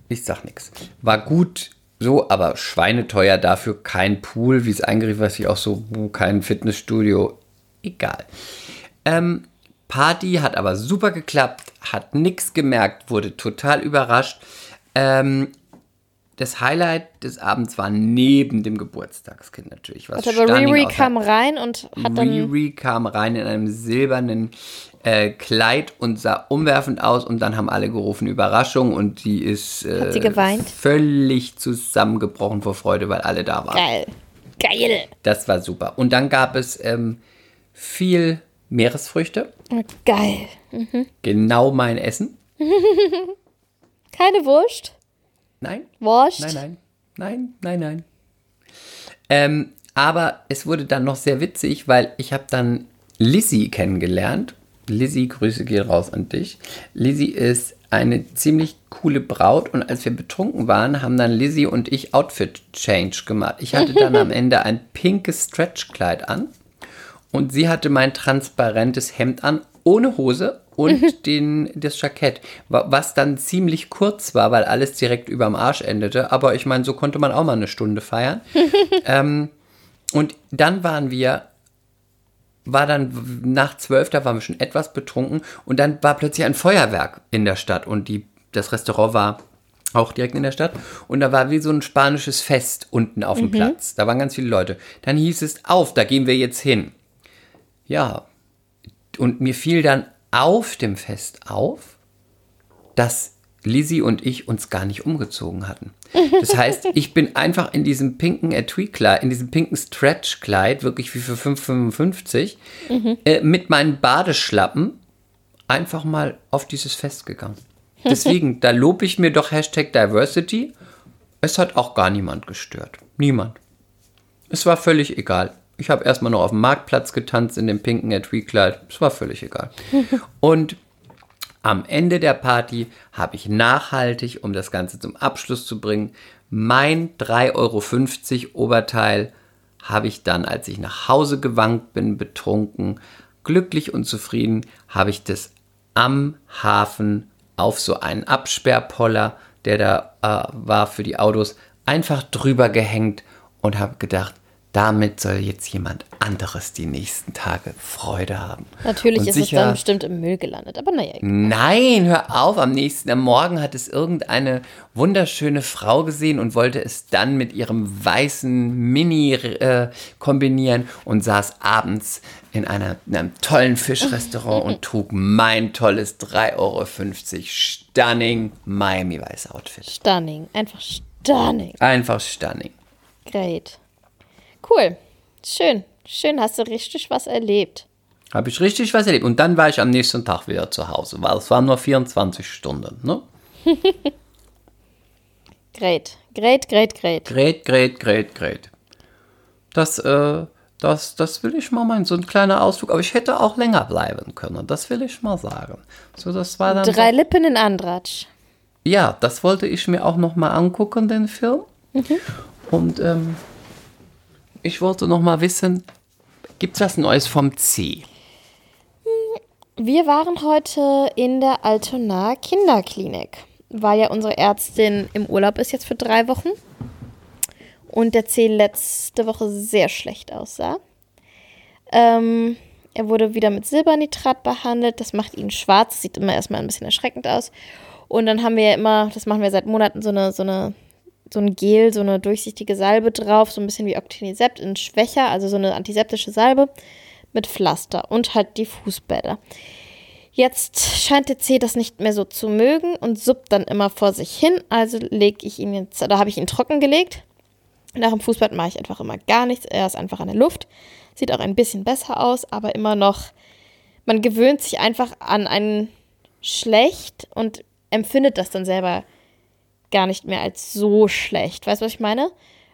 Ich sag nichts. War gut so, aber schweineteuer dafür. Kein Pool, wie es eingerichtet war, ich auch so, uh, kein Fitnessstudio. Egal. Ähm, Party hat aber super geklappt, hat nichts gemerkt, wurde total überrascht. Ähm, das Highlight des Abends war neben dem Geburtstagskind natürlich. Was Also, aber Riri kam rein und hat dann. Riri kam rein in einem silbernen äh, Kleid und sah umwerfend aus und dann haben alle gerufen Überraschung und die ist äh, Hat sie geweint? völlig zusammengebrochen vor Freude, weil alle da waren. Geil. Geil. Das war super. Und dann gab es ähm, viel Meeresfrüchte, Geil. genau mein Essen. Keine Wurst? Nein, Wurst? nein, nein, nein, nein, nein. Ähm, aber es wurde dann noch sehr witzig, weil ich habe dann Lizzie kennengelernt. Lizzie, Grüße gehen raus an dich. Lizzie ist eine ziemlich coole Braut und als wir betrunken waren, haben dann Lizzie und ich Outfit-Change gemacht. Ich hatte dann am Ende ein pinkes Stretchkleid an und sie hatte mein transparentes Hemd an, ohne Hose und den, das Jackett, wa- was dann ziemlich kurz war, weil alles direkt überm Arsch endete. Aber ich meine, so konnte man auch mal eine Stunde feiern. ähm, und dann waren wir, war dann nach zwölf, da waren wir schon etwas betrunken und dann war plötzlich ein Feuerwerk in der Stadt und die, das Restaurant war auch direkt in der Stadt. Und da war wie so ein spanisches Fest unten auf dem Platz. Da waren ganz viele Leute. Dann hieß es, auf, da gehen wir jetzt hin. Ja, und mir fiel dann auf dem Fest auf, dass Lizzie und ich uns gar nicht umgezogen hatten. Das heißt, ich bin einfach in diesem pinken Etui-Kleid, in diesem pinken Stretch-Kleid, wirklich wie für 5,55, äh, mit meinen Badeschlappen einfach mal auf dieses Fest gegangen. Deswegen, da lobe ich mir doch Hashtag Diversity. Es hat auch gar niemand gestört. Niemand. Es war völlig egal. Ich habe erstmal noch auf dem Marktplatz getanzt in dem pinken Etui-Kleid. Es war völlig egal. Und am Ende der Party habe ich nachhaltig, um das Ganze zum Abschluss zu bringen, mein 3,50 Euro Oberteil habe ich dann, als ich nach Hause gewankt bin, betrunken, glücklich und zufrieden, habe ich das am Hafen auf so einen Absperrpoller, der da äh, war für die Autos, einfach drüber gehängt und habe gedacht, damit soll jetzt jemand anderes die nächsten Tage Freude haben. Natürlich Und ist sicher- es dann bestimmt im Müll gelandet, aber naja. Nein, hör auf. Am nächsten am Morgen hat es irgendeine wunderschöne Frau gesehen und wollte es dann mit ihrem weißen Mini äh, kombinieren und saß abends in, einer, in einem tollen Fischrestaurant und trug mein tolles 3,50 Euro stunning Miami Weiß Outfit. Stunning. Einfach stunning. Einfach stunning. Great. Cool. Schön. Schön, hast du richtig was erlebt. Habe ich richtig was erlebt. Und dann war ich am nächsten Tag wieder zu Hause, weil es waren nur 24 Stunden. Ne? Great. Great, great, great. Great, great, great, great. Das, äh, das, das will ich mal meinen, so ein kleiner Ausflug. Aber ich hätte auch länger bleiben können. Das will ich mal sagen. So, das war dann. Drei Lippen in Andratsch. ja, das wollte ich mir auch noch mal angucken, den Film. Und ähm, ich wollte noch mal wissen, gibt's was Neues vom C? Wir waren heute in der Altona Kinderklinik, weil ja unsere Ärztin im Urlaub ist jetzt für drei Wochen und der Zeh letzte Woche sehr schlecht aussah. Ähm, er wurde wieder mit Silbernitrat behandelt, das macht ihn schwarz, sieht immer erstmal ein bisschen erschreckend aus. Und dann haben wir ja immer, das machen wir seit Monaten, so eine, so eine, so ein Gel, so eine durchsichtige Salbe drauf, so ein bisschen wie Octinisept in schwächer, also so eine antiseptische Salbe mit Pflaster und halt die Fußbäder. Jetzt scheint der C das nicht mehr so zu mögen und suppt dann immer vor sich hin. Also lege ich ihn jetzt, da habe ich ihn trocken gelegt. Nach dem Fußbad mache ich einfach immer gar nichts. Er ist einfach an der Luft. Sieht auch ein bisschen besser aus, aber immer noch, man gewöhnt sich einfach an einen schlecht und empfindet das dann selber gar nicht mehr als so schlecht. Weißt du, was ich meine?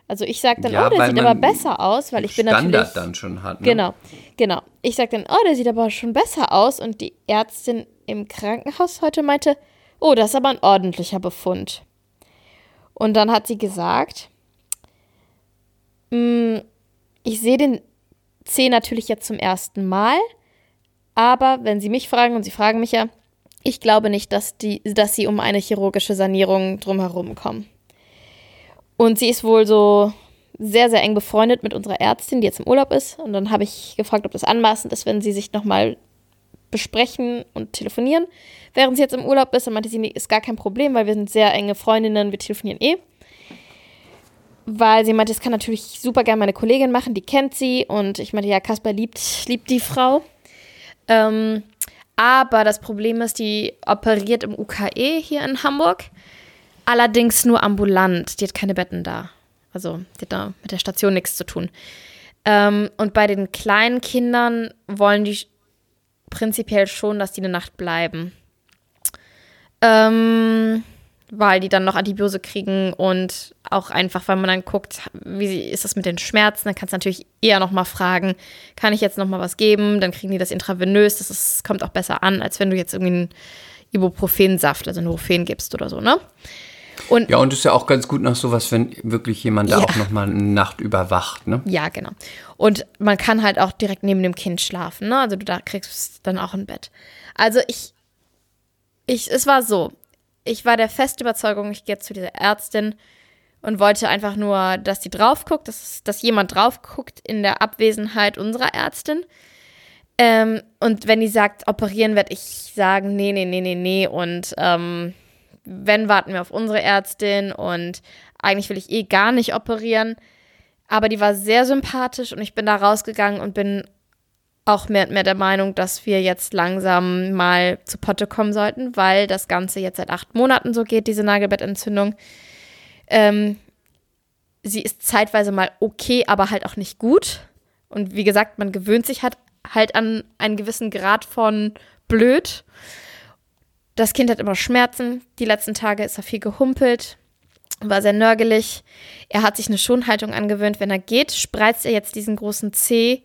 Also ich sage dann, Ja, oh, der sieht aber besser aus, weil ich bin Standard natürlich dann schon hat. Ne? Genau, genau. Ich sag dann, oh, der sieht aber schon besser aus. Und die Ärztin im Krankenhaus heute meinte, oh, das ist aber ein ordentlicher Befund. Und dann hat sie gesagt, "Mm, ich sehe den Zeh natürlich jetzt zum ersten Mal, aber wenn Sie mich fragen, und Sie fragen mich ja, ich glaube nicht, dass, die, dass sie um eine chirurgische Sanierung drumherum kommen. Und sie ist wohl so sehr, sehr eng befreundet mit unserer Ärztin, die jetzt im Urlaub ist. Und dann habe ich gefragt, ob das anmaßend ist, wenn sie sich nochmal besprechen und telefonieren, während sie jetzt im Urlaub ist. Dann meinte sie, nee, ist gar kein Problem, weil wir sind sehr enge Freundinnen, wir telefonieren eh. Weil sie meinte, das kann natürlich super gerne meine Kollegin machen, die kennt sie. Und ich meinte, ja, Kasper liebt, liebt die Frau. Ähm, aber das Problem ist, die operiert im UKE hier in Hamburg. Allerdings nur ambulant. Die hat keine Betten da. Also, die hat da mit der Station nichts zu tun. Ähm, und bei den kleinen Kindern wollen die prinzipiell schon, dass die eine Nacht bleiben. Ähm, weil die dann noch Antibiose kriegen und auch einfach, weil man dann guckt, wie ist das mit den Schmerzen, dann kannst du natürlich eher noch mal fragen, kann ich jetzt noch mal was geben? Dann kriegen die das intravenös, das ist, kommt auch besser an, als wenn du jetzt irgendwie einen Ibuprofensaft, also einen Rofen gibst oder so, ne? Und, ja, und ist ja auch ganz gut nach sowas, wenn wirklich jemand ja. da auch noch mal eine Nacht überwacht, ne? Ja, genau. Und man kann halt auch direkt neben dem Kind schlafen, ne? Also du da kriegst dann auch ein Bett. Also ich, ich, es war so, ich war der festen Überzeugung, ich gehe zu dieser Ärztin und wollte einfach nur, dass die drauf guckt, dass, dass jemand drauf guckt in der Abwesenheit unserer Ärztin. Ähm, und wenn die sagt, operieren, werde ich sagen, nee, nee, nee, nee, nee. Und ähm, wenn, warten wir auf unsere Ärztin. Und eigentlich will ich eh gar nicht operieren. Aber die war sehr sympathisch und ich bin da rausgegangen und bin auch mehr und mehr der Meinung, dass wir jetzt langsam mal zu Potte kommen sollten, weil das Ganze jetzt seit acht Monaten so geht, diese Nagelbettentzündung. Ähm, sie ist zeitweise mal okay, aber halt auch nicht gut. Und wie gesagt, man gewöhnt sich halt, halt an einen gewissen Grad von blöd. Das Kind hat immer Schmerzen. Die letzten Tage ist er viel gehumpelt, war sehr nörgelig. Er hat sich eine Schonhaltung angewöhnt. Wenn er geht, spreizt er jetzt diesen großen Zeh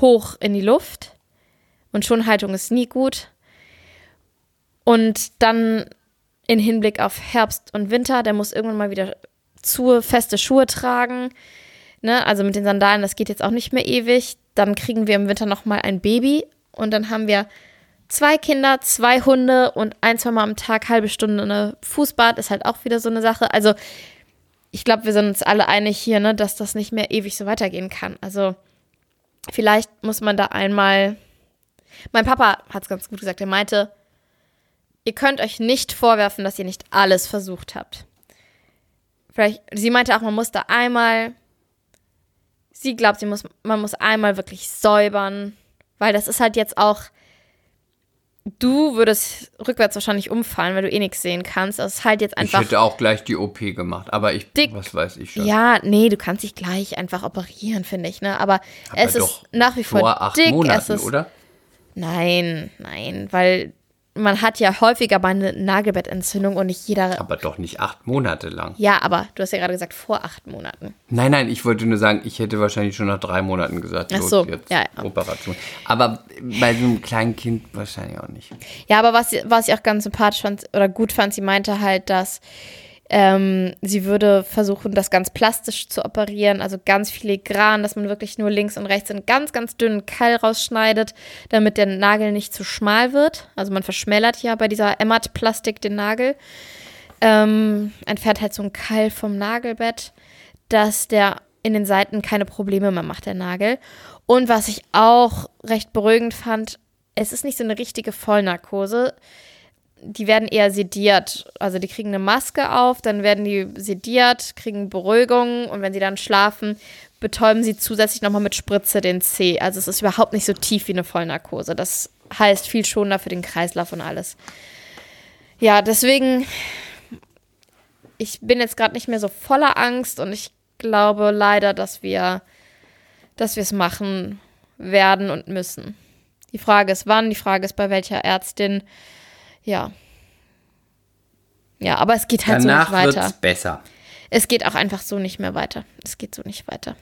hoch in die Luft. Und Schonhaltung ist nie gut. Und dann in Hinblick auf Herbst und Winter, der muss irgendwann mal wieder zu feste Schuhe tragen. Ne? Also mit den Sandalen, das geht jetzt auch nicht mehr ewig. Dann kriegen wir im Winter noch mal ein Baby und dann haben wir zwei Kinder, zwei Hunde und ein, zwei Mal am Tag halbe Stunde eine Fußbad ist halt auch wieder so eine Sache. Also ich glaube, wir sind uns alle einig hier, ne, dass das nicht mehr ewig so weitergehen kann. Also vielleicht muss man da einmal. Mein Papa hat es ganz gut gesagt. Er meinte, ihr könnt euch nicht vorwerfen, dass ihr nicht alles versucht habt. Vielleicht, sie meinte auch, man muss da einmal. Sie glaubt, sie muss, man muss einmal wirklich säubern, weil das ist halt jetzt auch. Du würdest rückwärts wahrscheinlich umfallen, weil du eh nichts sehen kannst. Das ist halt jetzt einfach. Ich hätte auch gleich die OP gemacht, aber ich, dick. was weiß ich schon. Ja, nee, du kannst dich gleich einfach operieren, finde ich, ne? Aber, aber es ist nach wie vor, vor acht dick. Monaten, ist, oder? Nein, nein, weil man hat ja häufiger mal eine Nagelbettentzündung und nicht jeder. Aber doch nicht acht Monate lang. Ja, aber du hast ja gerade gesagt, vor acht Monaten. Nein, nein, ich wollte nur sagen, ich hätte wahrscheinlich schon nach drei Monaten gesagt, Ach so, jetzt ja, ja. Operation. Aber bei so einem kleinen Kind wahrscheinlich auch nicht. Ja, aber was, was ich auch ganz sympathisch fand oder gut fand, sie meinte halt, dass ähm, sie würde versuchen, das ganz plastisch zu operieren, also ganz filigran, dass man wirklich nur links und rechts einen ganz, ganz dünnen Keil rausschneidet, damit der Nagel nicht zu schmal wird. Also man verschmälert ja bei dieser Emmat-Plastik den Nagel. Ähm, entfernt halt so ein Keil vom Nagelbett, dass der in den Seiten keine Probleme mehr macht, der Nagel. Und was ich auch recht beruhigend fand, es ist nicht so eine richtige Vollnarkose die werden eher sediert. Also die kriegen eine Maske auf, dann werden die sediert, kriegen Beruhigung und wenn sie dann schlafen, betäuben sie zusätzlich nochmal mit Spritze den C. Also es ist überhaupt nicht so tief wie eine Vollnarkose. Das heißt viel schonender für den Kreislauf und alles. Ja, deswegen, ich bin jetzt gerade nicht mehr so voller Angst und ich glaube leider, dass wir, dass wir es machen werden und müssen. Die Frage ist wann, die Frage ist bei welcher Ärztin ja. Ja, aber es geht halt Danach so nicht weiter. Wird's besser. Es geht auch einfach so nicht mehr weiter. Es geht so nicht weiter.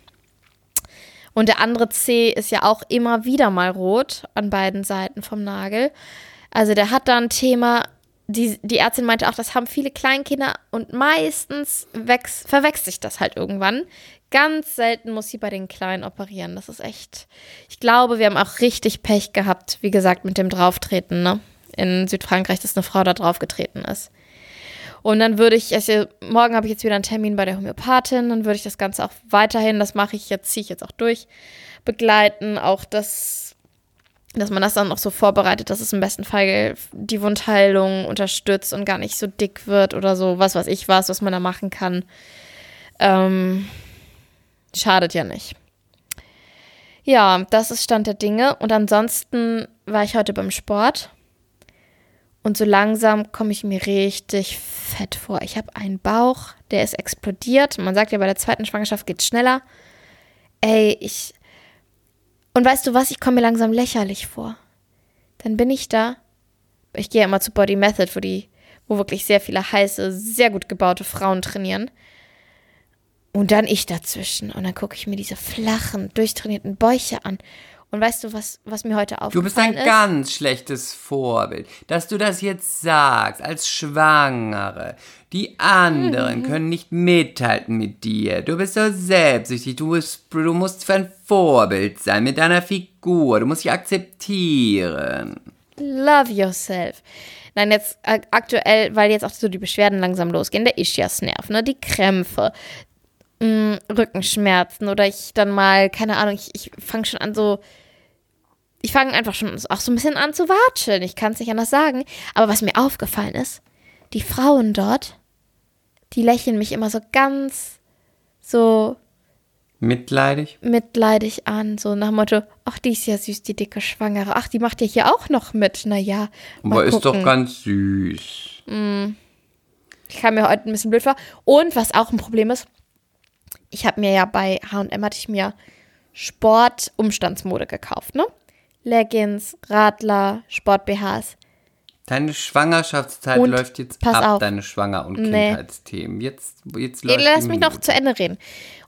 Und der andere C ist ja auch immer wieder mal rot an beiden Seiten vom Nagel. Also der hat da ein Thema. Die, die Ärztin meinte auch, das haben viele Kleinkinder und meistens verwechselt sich das halt irgendwann. Ganz selten muss sie bei den Kleinen operieren. Das ist echt. Ich glaube, wir haben auch richtig Pech gehabt, wie gesagt, mit dem Drauftreten, ne? In Südfrankreich, dass eine Frau da draufgetreten ist. Und dann würde ich, also morgen habe ich jetzt wieder einen Termin bei der Homöopathin, dann würde ich das Ganze auch weiterhin, das mache ich jetzt, ziehe ich jetzt auch durch, begleiten, auch das, dass man das dann auch so vorbereitet, dass es im besten Fall die Wundheilung unterstützt und gar nicht so dick wird oder so, was weiß ich was, was man da machen kann. Ähm, schadet ja nicht. Ja, das ist Stand der Dinge. Und ansonsten war ich heute beim Sport. Und so langsam komme ich mir richtig fett vor. Ich habe einen Bauch, der ist explodiert. Man sagt ja, bei der zweiten Schwangerschaft geht es schneller. Ey, ich. Und weißt du was? Ich komme mir langsam lächerlich vor. Dann bin ich da. Ich gehe ja immer zu Body Method, wo die, wo wirklich sehr viele heiße, sehr gut gebaute Frauen trainieren. Und dann ich dazwischen. Und dann gucke ich mir diese flachen, durchtrainierten Bäuche an. Und weißt du, was, was mir heute aufgefallen ist? Du bist ein ist? ganz schlechtes Vorbild, dass du das jetzt sagst, als Schwangere. Die anderen mhm. können nicht mithalten mit dir. Du bist so selbstsüchtig. Du musst, du musst für ein Vorbild sein mit deiner Figur. Du musst dich akzeptieren. Love yourself. Nein, jetzt aktuell, weil jetzt auch so die Beschwerden langsam losgehen, der Ischiasnerv, ne, die Krämpfe, mh, mm, Rückenschmerzen oder ich dann mal, keine Ahnung, ich, ich fange schon an so, ich fange einfach schon auch so ein bisschen an zu watscheln. Ich kann es nicht anders sagen. Aber was mir aufgefallen ist, die Frauen dort, die lächeln mich immer so ganz so mitleidig mitleidig an, so nach dem Motto, ach, die ist ja süß, die dicke Schwangere. Ach, die macht ja hier auch noch mit. Naja. Aber ist doch ganz süß. Mm. Ich kam mir heute ein bisschen blöd vor. Und was auch ein Problem ist, ich habe mir ja bei H&M hatte ich mir Sport-Umstandsmode gekauft, ne? Leggings, Radler, Sport-BHs. Deine Schwangerschaftszeit und läuft jetzt ab, auf. deine Schwanger- und nee. Kindheitsthemen. Jetzt, jetzt läuft Lass mich noch zu Ende reden.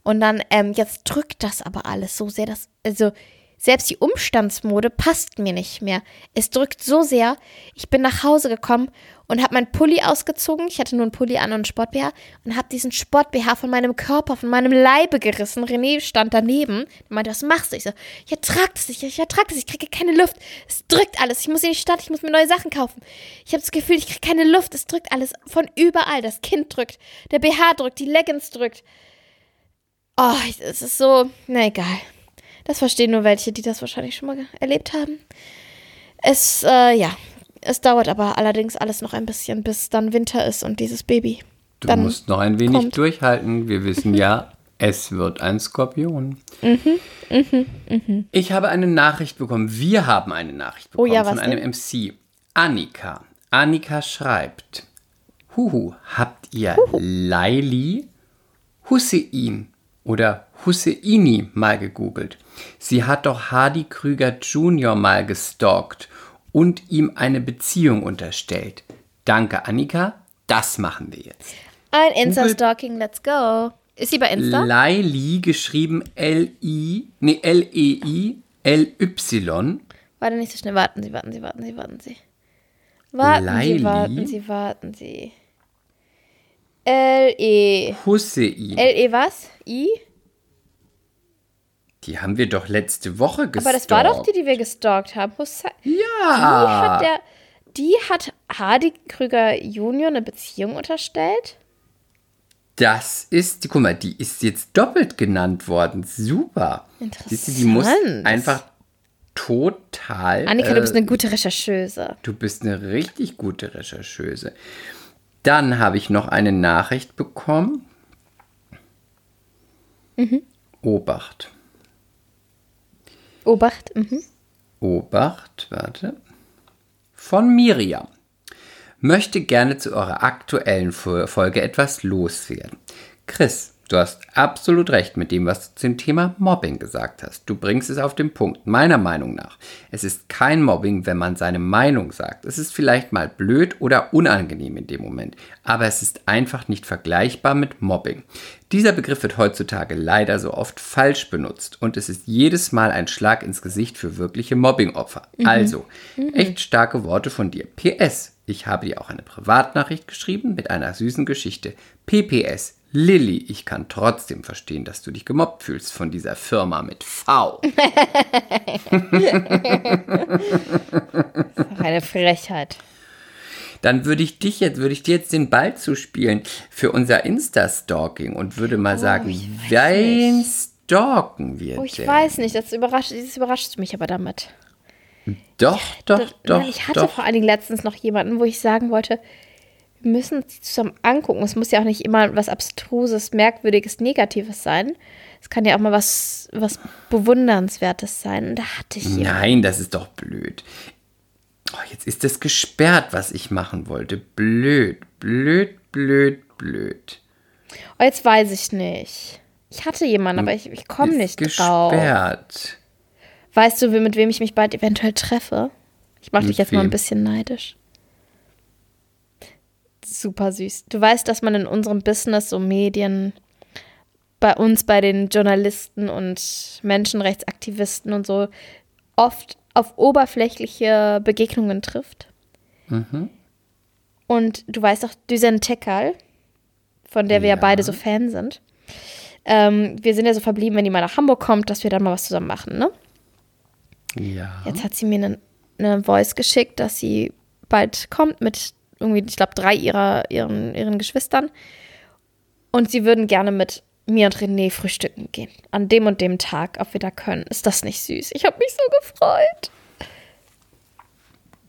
Und dann, ähm, jetzt drückt das aber alles so sehr, dass, also, selbst die Umstandsmode passt mir nicht mehr. Es drückt so sehr. Ich bin nach Hause gekommen und habe meinen Pulli ausgezogen. Ich hatte nur einen Pulli an und einen Sport-BH und habe diesen Sport-BH von meinem Körper, von meinem Leibe gerissen. René stand daneben. Er meinte, was machst du? Ich so, ich ertrag das nicht, ich ertrag das, ich kriege keine Luft. Es drückt alles. Ich muss in die Stadt, ich muss mir neue Sachen kaufen. Ich habe das Gefühl, ich kriege keine Luft. Es drückt alles von überall. Das Kind drückt, der BH drückt, die Leggings drückt. Oh, es ist so, na egal. Das verstehen nur welche, die das wahrscheinlich schon mal erlebt haben. Es, äh, ja, es dauert aber allerdings alles noch ein bisschen, bis dann Winter ist und dieses Baby. Du dann musst noch ein wenig kommt. durchhalten. Wir wissen ja, es wird ein Skorpion. Mhm, mhm, mhm. Ich habe eine Nachricht bekommen. Wir haben eine Nachricht bekommen oh ja, von einem denn? MC. Annika. Annika schreibt: Huhu, habt ihr Huhu. Laili Hussein oder Husseini mal gegoogelt? Sie hat doch Hardy Krüger Jr. mal gestalkt und ihm eine Beziehung unterstellt. Danke, Annika. Das machen wir jetzt. Ein Insta-Stalking, let's go. Ist sie bei Insta? Laili, geschrieben L-I, nee, L-E-I, L-Y. Warte nicht so schnell, warten Sie, warten Sie, warten Sie, warten Sie. Warten Laili. Sie, warten Sie, warten Sie. L-E. Hussein. L-E was? I? Die haben wir doch letzte Woche gestalkt. Aber das war doch die, die wir gestalkt haben. Hussein. Ja. Die hat, der, die hat Hardy Krüger Junior eine Beziehung unterstellt? Das ist, guck mal, die ist jetzt doppelt genannt worden. Super. Interessant. Siehst du, die muss einfach total. Annika, äh, du bist eine gute Rechercheuse. Du bist eine richtig gute Rechercheuse. Dann habe ich noch eine Nachricht bekommen. Mhm. Obacht. Obacht. Mhm. Obacht, warte. Von Miriam. Möchte gerne zu eurer aktuellen Folge etwas loswerden. Chris, Du hast absolut recht mit dem, was du zum Thema Mobbing gesagt hast. Du bringst es auf den Punkt, meiner Meinung nach. Es ist kein Mobbing, wenn man seine Meinung sagt. Es ist vielleicht mal blöd oder unangenehm in dem Moment, aber es ist einfach nicht vergleichbar mit Mobbing. Dieser Begriff wird heutzutage leider so oft falsch benutzt und es ist jedes Mal ein Schlag ins Gesicht für wirkliche Mobbingopfer. Mhm. Also, mhm. echt starke Worte von dir. PS, ich habe dir auch eine Privatnachricht geschrieben mit einer süßen Geschichte. PPS, Lilly, ich kann trotzdem verstehen, dass du dich gemobbt fühlst von dieser Firma mit V. Eine Frechheit. Dann würde ich dich jetzt, würde ich dir jetzt den Ball zuspielen für unser Insta-Stalking und würde mal sagen, Oh, weiß wen stalken wir Oh, ich denn? weiß nicht, das überrascht, das überrascht mich aber damit. Doch, doch, Das- doch. Nein, ich hatte doch. vor allen Dingen letztens noch jemanden, wo ich sagen wollte, wir müssen uns zusammen angucken. Es muss ja auch nicht immer was Abstruses, Merkwürdiges, Negatives sein. Es kann ja auch mal was, was Bewundernswertes sein. Und da hatte ich. Nein, das ist doch blöd. Oh, jetzt ist das gesperrt, was ich machen wollte. Blöd, blöd, blöd, blöd. Oh, jetzt weiß ich nicht. Ich hatte jemanden, aber ich, ich komme nicht drauf. gesperrt. Weißt du, mit wem ich mich bald eventuell treffe? Ich mache dich jetzt mal ein wem? bisschen neidisch. Super süß. Du weißt, dass man in unserem Business so Medien, bei uns, bei den Journalisten und Menschenrechtsaktivisten und so, oft auf oberflächliche Begegnungen trifft. Mhm. Und du weißt auch, Düsen Tekal, von der wir ja Ja. beide so Fan sind. Ähm, wir sind ja so verblieben, wenn die mal nach Hamburg kommt, dass wir dann mal was zusammen machen, ne? Ja. Jetzt hat sie mir eine ne Voice geschickt, dass sie bald kommt mit irgendwie, ich glaube, drei ihrer ihren, ihren Geschwistern. Und sie würden gerne mit mir und René frühstücken gehen. An dem und dem Tag, ob wir da können. Ist das nicht süß? Ich habe mich so gefreut.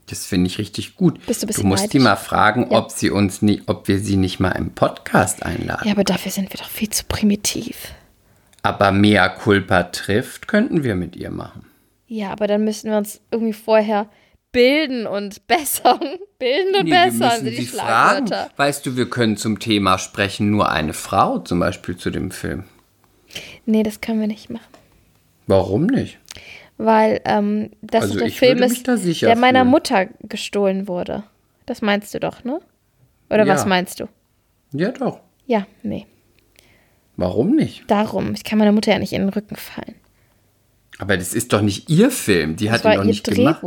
Das finde ich richtig gut. Bist du ein du musst die neidisch? mal fragen, Ja. ob sie uns nie, ob wir sie nicht mal im Podcast einladen. Ja, aber dafür sind wir doch viel zu primitiv. Aber Mea Culpa trifft, könnten wir mit ihr machen. Ja, aber dann müssen wir uns irgendwie vorher bilden und bessern. Bilden und Nee, bessern sind die sie fragen. Weißt du, wir können zum Thema sprechen, nur eine Frau zum Beispiel zu dem Film. Nee, das können wir nicht machen. Warum nicht? Weil ähm, das Also der Film ist, der meiner fühlen. Mutter gestohlen wurde. Das meinst du doch, ne? Oder Ja. was meinst du? Ja, doch. Ja, nee. Warum nicht? Darum. Ich kann meiner Mutter ja nicht in den Rücken fallen. Aber das ist doch nicht ihr Film. Die Das hat ihn doch ihr nicht gemacht.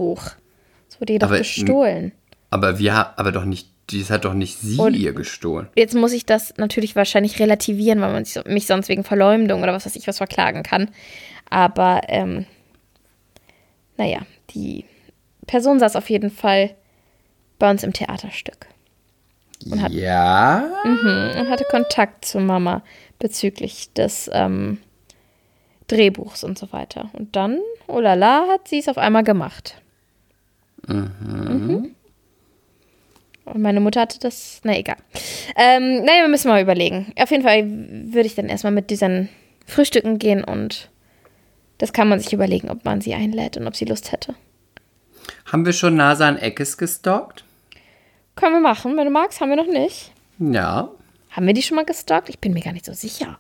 Das wurde ihr doch Aber, gestohlen. Aber wir aber doch nicht, das hat doch nicht sie Und- ihr gestohlen. Jetzt muss ich das natürlich wahrscheinlich relativieren, weil man mich sonst wegen Verleumdung oder was weiß ich was verklagen kann. Aber, ähm, naja, die Person saß auf jeden Fall bei uns im Theaterstück. hat- ja. und hatte Kontakt zu Mama bezüglich des ähm, Drehbuchs und so weiter. Und dann, oh la la, hat sie es auf einmal gemacht. Mhm. Und meine Mutter hatte das, na egal. Ähm, naja, wir müssen mal überlegen. Auf jeden Fall würde ich dann erstmal mit diesen Frühstücken gehen und das kann man sich überlegen, ob man sie einlädt und ob sie Lust hätte. Haben wir schon Nasan Eckes gestalkt? Können wir machen, wenn du magst, haben wir noch nicht. Ja. Haben wir die schon mal gestalkt? Ich bin mir gar nicht so sicher.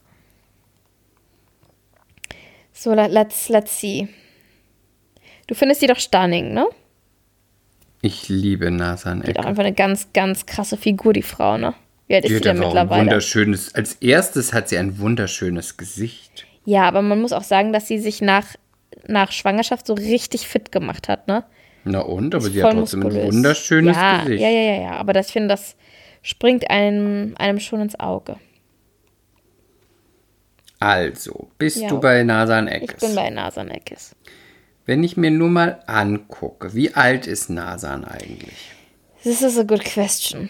So, le- let's, let's see. Du findest die doch stunning, ne? Ich liebe Nasan Die hat auch einfach eine ganz, ganz krasse Figur, die Frau, ne? Wie alt ist Die denn auch ein mittlerweile? wunderschönes, als erstes hat sie ein wunderschönes Gesicht. Ja, aber man muss auch sagen, dass sie sich nach, nach Schwangerschaft so richtig fit gemacht hat, ne? Na und? Aber sie hat trotzdem ein muskulös. wunderschönes ja, Gesicht. Ja, ja, ja, ja. Aber das, ich finde, das springt einem, einem schon ins Auge. Also, bist Ja. du bei Nasan Ich Eckes? bin bei Nasan Eckes. Wenn ich mir nur mal angucke, wie alt ist Nasan eigentlich? This is a good question.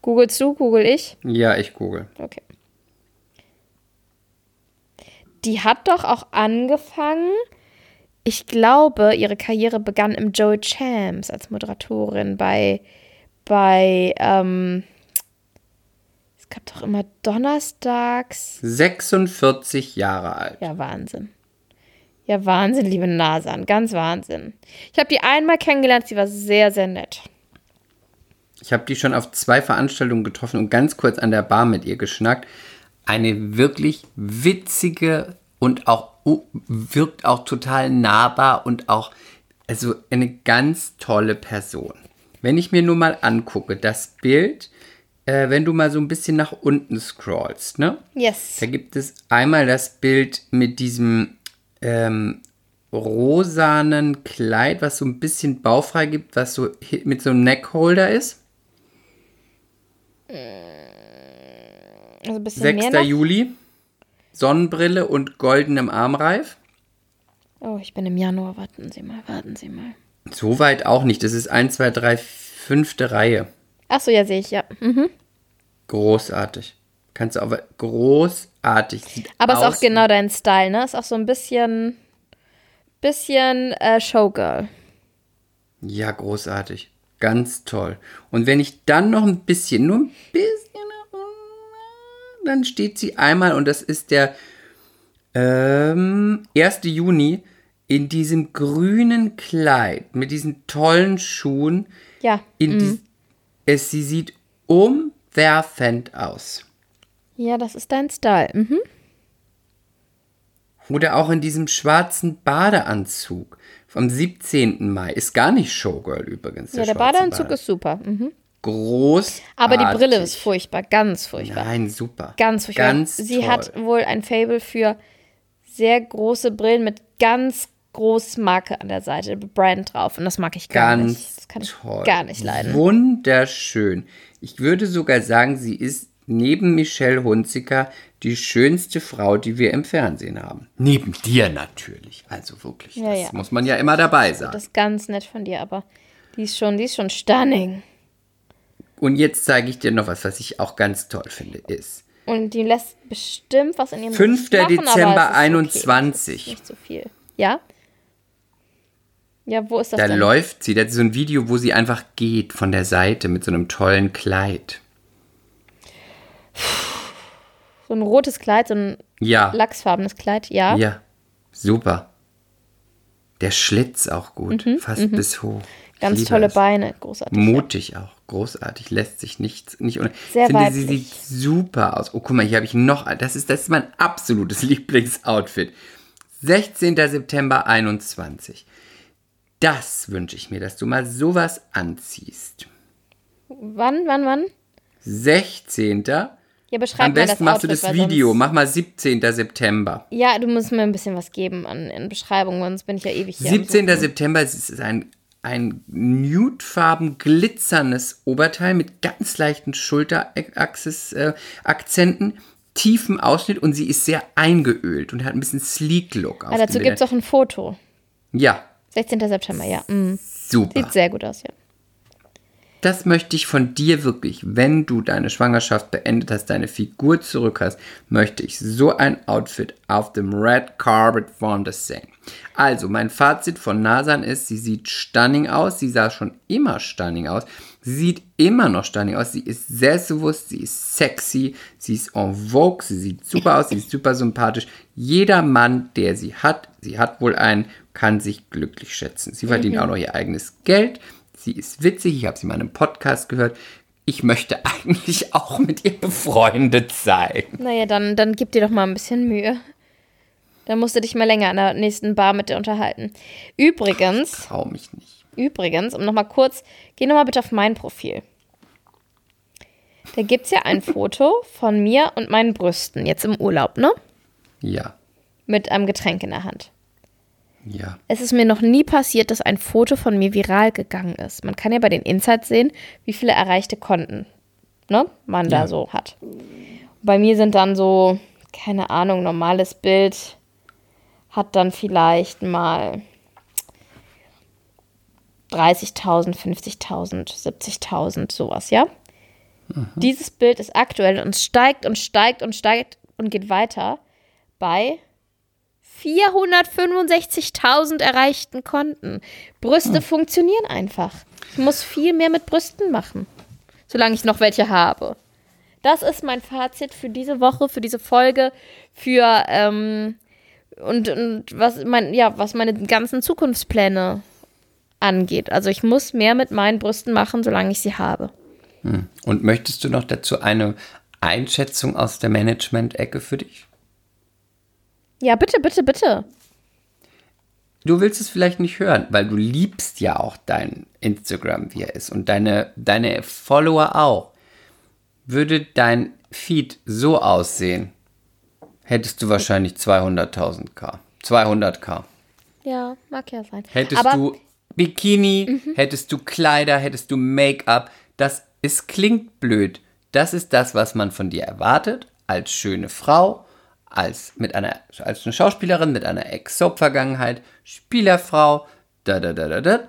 Googlest du, google ich? Ja, ich google. Okay. Die hat doch auch angefangen. Ich glaube, ihre Karriere begann im Joey Champs als Moderatorin bei, bei, ähm, es gab doch immer Donnerstags. 46 Jahre alt. Ja, Wahnsinn. Ja, Wahnsinn, liebe Nasan. Ganz Wahnsinn. Ich habe die einmal kennengelernt, sie war sehr, sehr nett. Ich habe die schon auf zwei Veranstaltungen getroffen und ganz kurz an der Bar mit ihr geschnackt. Eine wirklich witzige und auch wirkt auch total nahbar und auch also eine ganz tolle Person. Wenn ich mir nur mal angucke, das Bild, äh, wenn du mal so ein bisschen nach unten scrollst, ne? Yes. Da gibt es einmal das Bild mit diesem ähm, rosanen Kleid, was so ein bisschen baufrei gibt, was so mit so einem Neckholder ist. Also ein bisschen 6. mehr noch. Juli. Sonnenbrille und goldenem Armreif. Oh, ich bin im Januar. Warten Sie mal, warten Sie mal. So weit auch nicht. Das ist 1, 2, 3, fünfte Reihe. Ach so, ja, sehe ich, ja. Mhm. Großartig. Kannst du auch großartig. Sieht Aber ist auch genau dein Style, ne? Ist auch so ein bisschen, bisschen äh, Showgirl. Ja, großartig. Ganz toll. Und wenn ich dann noch ein bisschen, nur ein bisschen, dann steht sie einmal und das ist der ähm, 1. Juni in diesem grünen Kleid mit diesen tollen Schuhen. Ja. In dies, es, sie sieht umwerfend aus. Ja, das ist dein Style. Mhm. Oder auch in diesem schwarzen Badeanzug vom 17. Mai. Ist gar nicht Showgirl übrigens. Ja, der schwarze Badeanzug Bade- ist super. Mhm. groß. Aber die Brille ist furchtbar, ganz furchtbar. Nein, super. Ganz furchtbar. Ganz Sie toll. hat wohl ein Fable für sehr große Brillen mit ganz groß Marke an der Seite, Brand drauf. Und das mag ich gar ganz nicht. Das kann ich toll. gar nicht leiden. Wunderschön. Ich würde sogar sagen, sie ist neben Michelle Hunziker die schönste Frau, die wir im Fernsehen haben. Neben dir natürlich. Also wirklich. Ja, das ja. muss man ja immer dabei sagen. Das ist ganz nett von dir, aber die ist schon, die ist schon stunning. Und jetzt zeige ich dir noch was, was ich auch ganz toll finde, ist. Und die lässt bestimmt was in ihrem 5. Gesicht machen, aber Dezember es ist okay. 21. Das ist nicht so viel. Ja? Ja, wo ist das Da denn? läuft sie, das ist so ein Video, wo sie einfach geht von der Seite mit so einem tollen Kleid. So ein rotes Kleid, so ein Ja. lachsfarbenes Kleid, ja. Ja, super. Der Schlitz auch gut, Mhm, fast bis hoch. Ganz tolle es. Beine, großartig. ja. Mutig auch, großartig, lässt sich nichts nicht un- Sehr Ich finde, sie sieht super aus. Oh, guck mal, hier habe ich noch, das ist, das ist mein absolutes Lieblingsoutfit. 16. September 21. Das wünsche ich mir, dass du mal sowas anziehst. Wann, wann, wann? 16. Ja, beschreib Am mal das besten machst du Outfit, das Video. Mach mal 17. September. ja, du musst mir ein bisschen was geben an in Beschreibung, sonst bin ich ja ewig hier. am 17. Suchen. September ist ein, ein nudefarben glitzerndes Oberteil mit ganz leichten Schulterakzenten, tiefen Ausschnitt und sie ist sehr eingeölt und hat ein bisschen Sleek Look. Ah, dazu gibt es auch ein Foto. Ja, 16. September, ja. Mm. super. Sieht sehr gut aus, ja. Das möchte ich von dir wirklich, wenn du deine Schwangerschaft beendet hast, deine Figur zurück hast, möchte ich so ein Outfit auf dem Red Carpet von The sehen. Also, mein Fazit von Nasan ist, sie sieht stunning aus, sie sah schon immer stunning aus, sie sieht immer noch stunning aus, sie ist selbstbewusst, sie ist sexy, sie ist en vogue, sie sieht super aus, sie ist super sympathisch. Jeder Mann, der sie hat, sie hat wohl einen, kann sich glücklich schätzen. Sie verdient auch noch ihr eigenes Geld. Sie ist witzig, ich habe sie mal in einem Podcast gehört. Ich möchte eigentlich auch mit ihr befreundet sein. Naja, dann, dann gib dir doch mal ein bisschen Mühe. Dann musst du dich mal länger an der nächsten Bar mit dir unterhalten. Übrigens, Trau mich nicht. übrigens, um nochmal kurz, geh nochmal bitte auf mein Profil. Da gibt es ja ein Foto von mir und meinen Brüsten, jetzt im Urlaub, ne? Ja, Mit einem Getränk in der Hand. Ja. Es ist mir noch nie passiert, dass ein Foto von mir viral gegangen ist. Man kann ja bei den Insights sehen, wie viele erreichte Konten ne, man da Ja. so hat. Bei mir sind dann so, keine Ahnung, normales Bild hat dann vielleicht mal 30.000, 50.000, 70.000, sowas, ja? Dieses Bild ist aktuell und steigt und steigt und steigt und geht weiter bei 465.000 erreichten Konten. Brüste funktionieren einfach. Ich muss viel mehr mit Brüsten machen, solange ich noch welche habe. Das ist mein Fazit für diese Woche, für diese Folge, für ähm, und, und was mein, ja, was meine ganzen Zukunftspläne angeht. Also ich muss mehr mit meinen Brüsten machen, solange ich sie habe. Und möchtest du noch dazu eine Einschätzung aus der Management-Ecke für dich? Ja, bitte, bitte, bitte. Du willst es vielleicht nicht hören, weil du liebst ja auch dein Instagram, wie er ist, und deine, deine Follower auch. Würde dein Feed so aussehen, hättest du wahrscheinlich 200.000k. 200k. Ja, mag ja sein. Hättest Aber du Bikini, hättest du Kleider, hättest du Make-up. Das es klingt blöd. Das ist das, was man von dir erwartet, als schöne Frau, als, mit einer, als eine Schauspielerin mit einer Ex-Soap-Vergangenheit, Spielerfrau, da da da da da.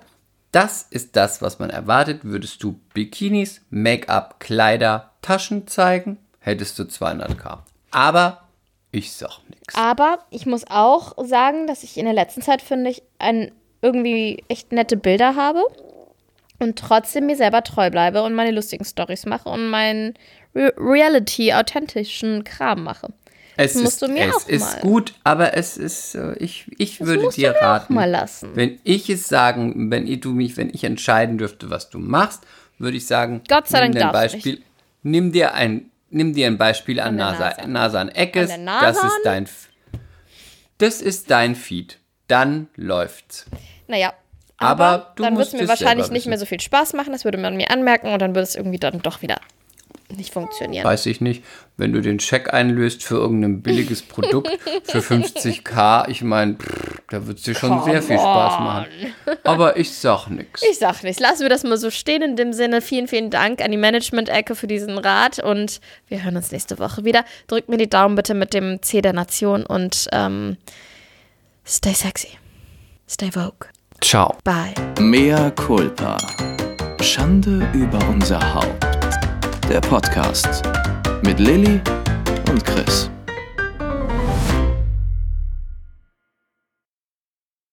Das ist das, was man erwartet. Würdest du Bikinis, Make-up, Kleider, Taschen zeigen, hättest du 200k. Aber ich sag nichts. Aber ich muss auch sagen, dass ich in der letzten Zeit, finde ich, ein, irgendwie echt nette Bilder habe und trotzdem mir selber treu bleibe und meine lustigen Stories mache und meinen Re Reality-authentischen Kram mache. Es musst ist, du mir es auch ist mal. gut, aber es ist, äh, ich, ich würde musst dir raten, mal lassen. wenn ich es sagen, wenn ich, du mich, wenn ich entscheiden dürfte, was du machst, würde ich sagen, Gott sei nimm Dank ein Beispiel, nimm dir ein, nimm dir ein Beispiel an, der Nasa, Nase. Nasan Eckes, An das ist dein, das ist dein Feed, dann läuft's. Naja. Aber Aber, dann würde es mir wahrscheinlich nicht mehr so viel Spaß machen. Das würde man mir anmerken und dann würde es irgendwie dann doch wieder nicht funktionieren. Weiß ich nicht, wenn du den Scheck einlöst für irgendein billiges Produkt für 50k, ich meine, da wird es dir schon sehr viel Spaß machen. Aber ich sag nichts. Ich sag nichts. Lassen wir das mal so stehen. In dem Sinne, vielen, vielen Dank an die Management-Ecke für diesen Rat und wir hören uns nächste Woche wieder. Drückt mir die Daumen bitte mit dem C der Nation und ähm, stay sexy. Stay vogue. Ciao. Bye. Mea culpa. Schande über unser Haupt. Der Podcast mit Lilly und Chris.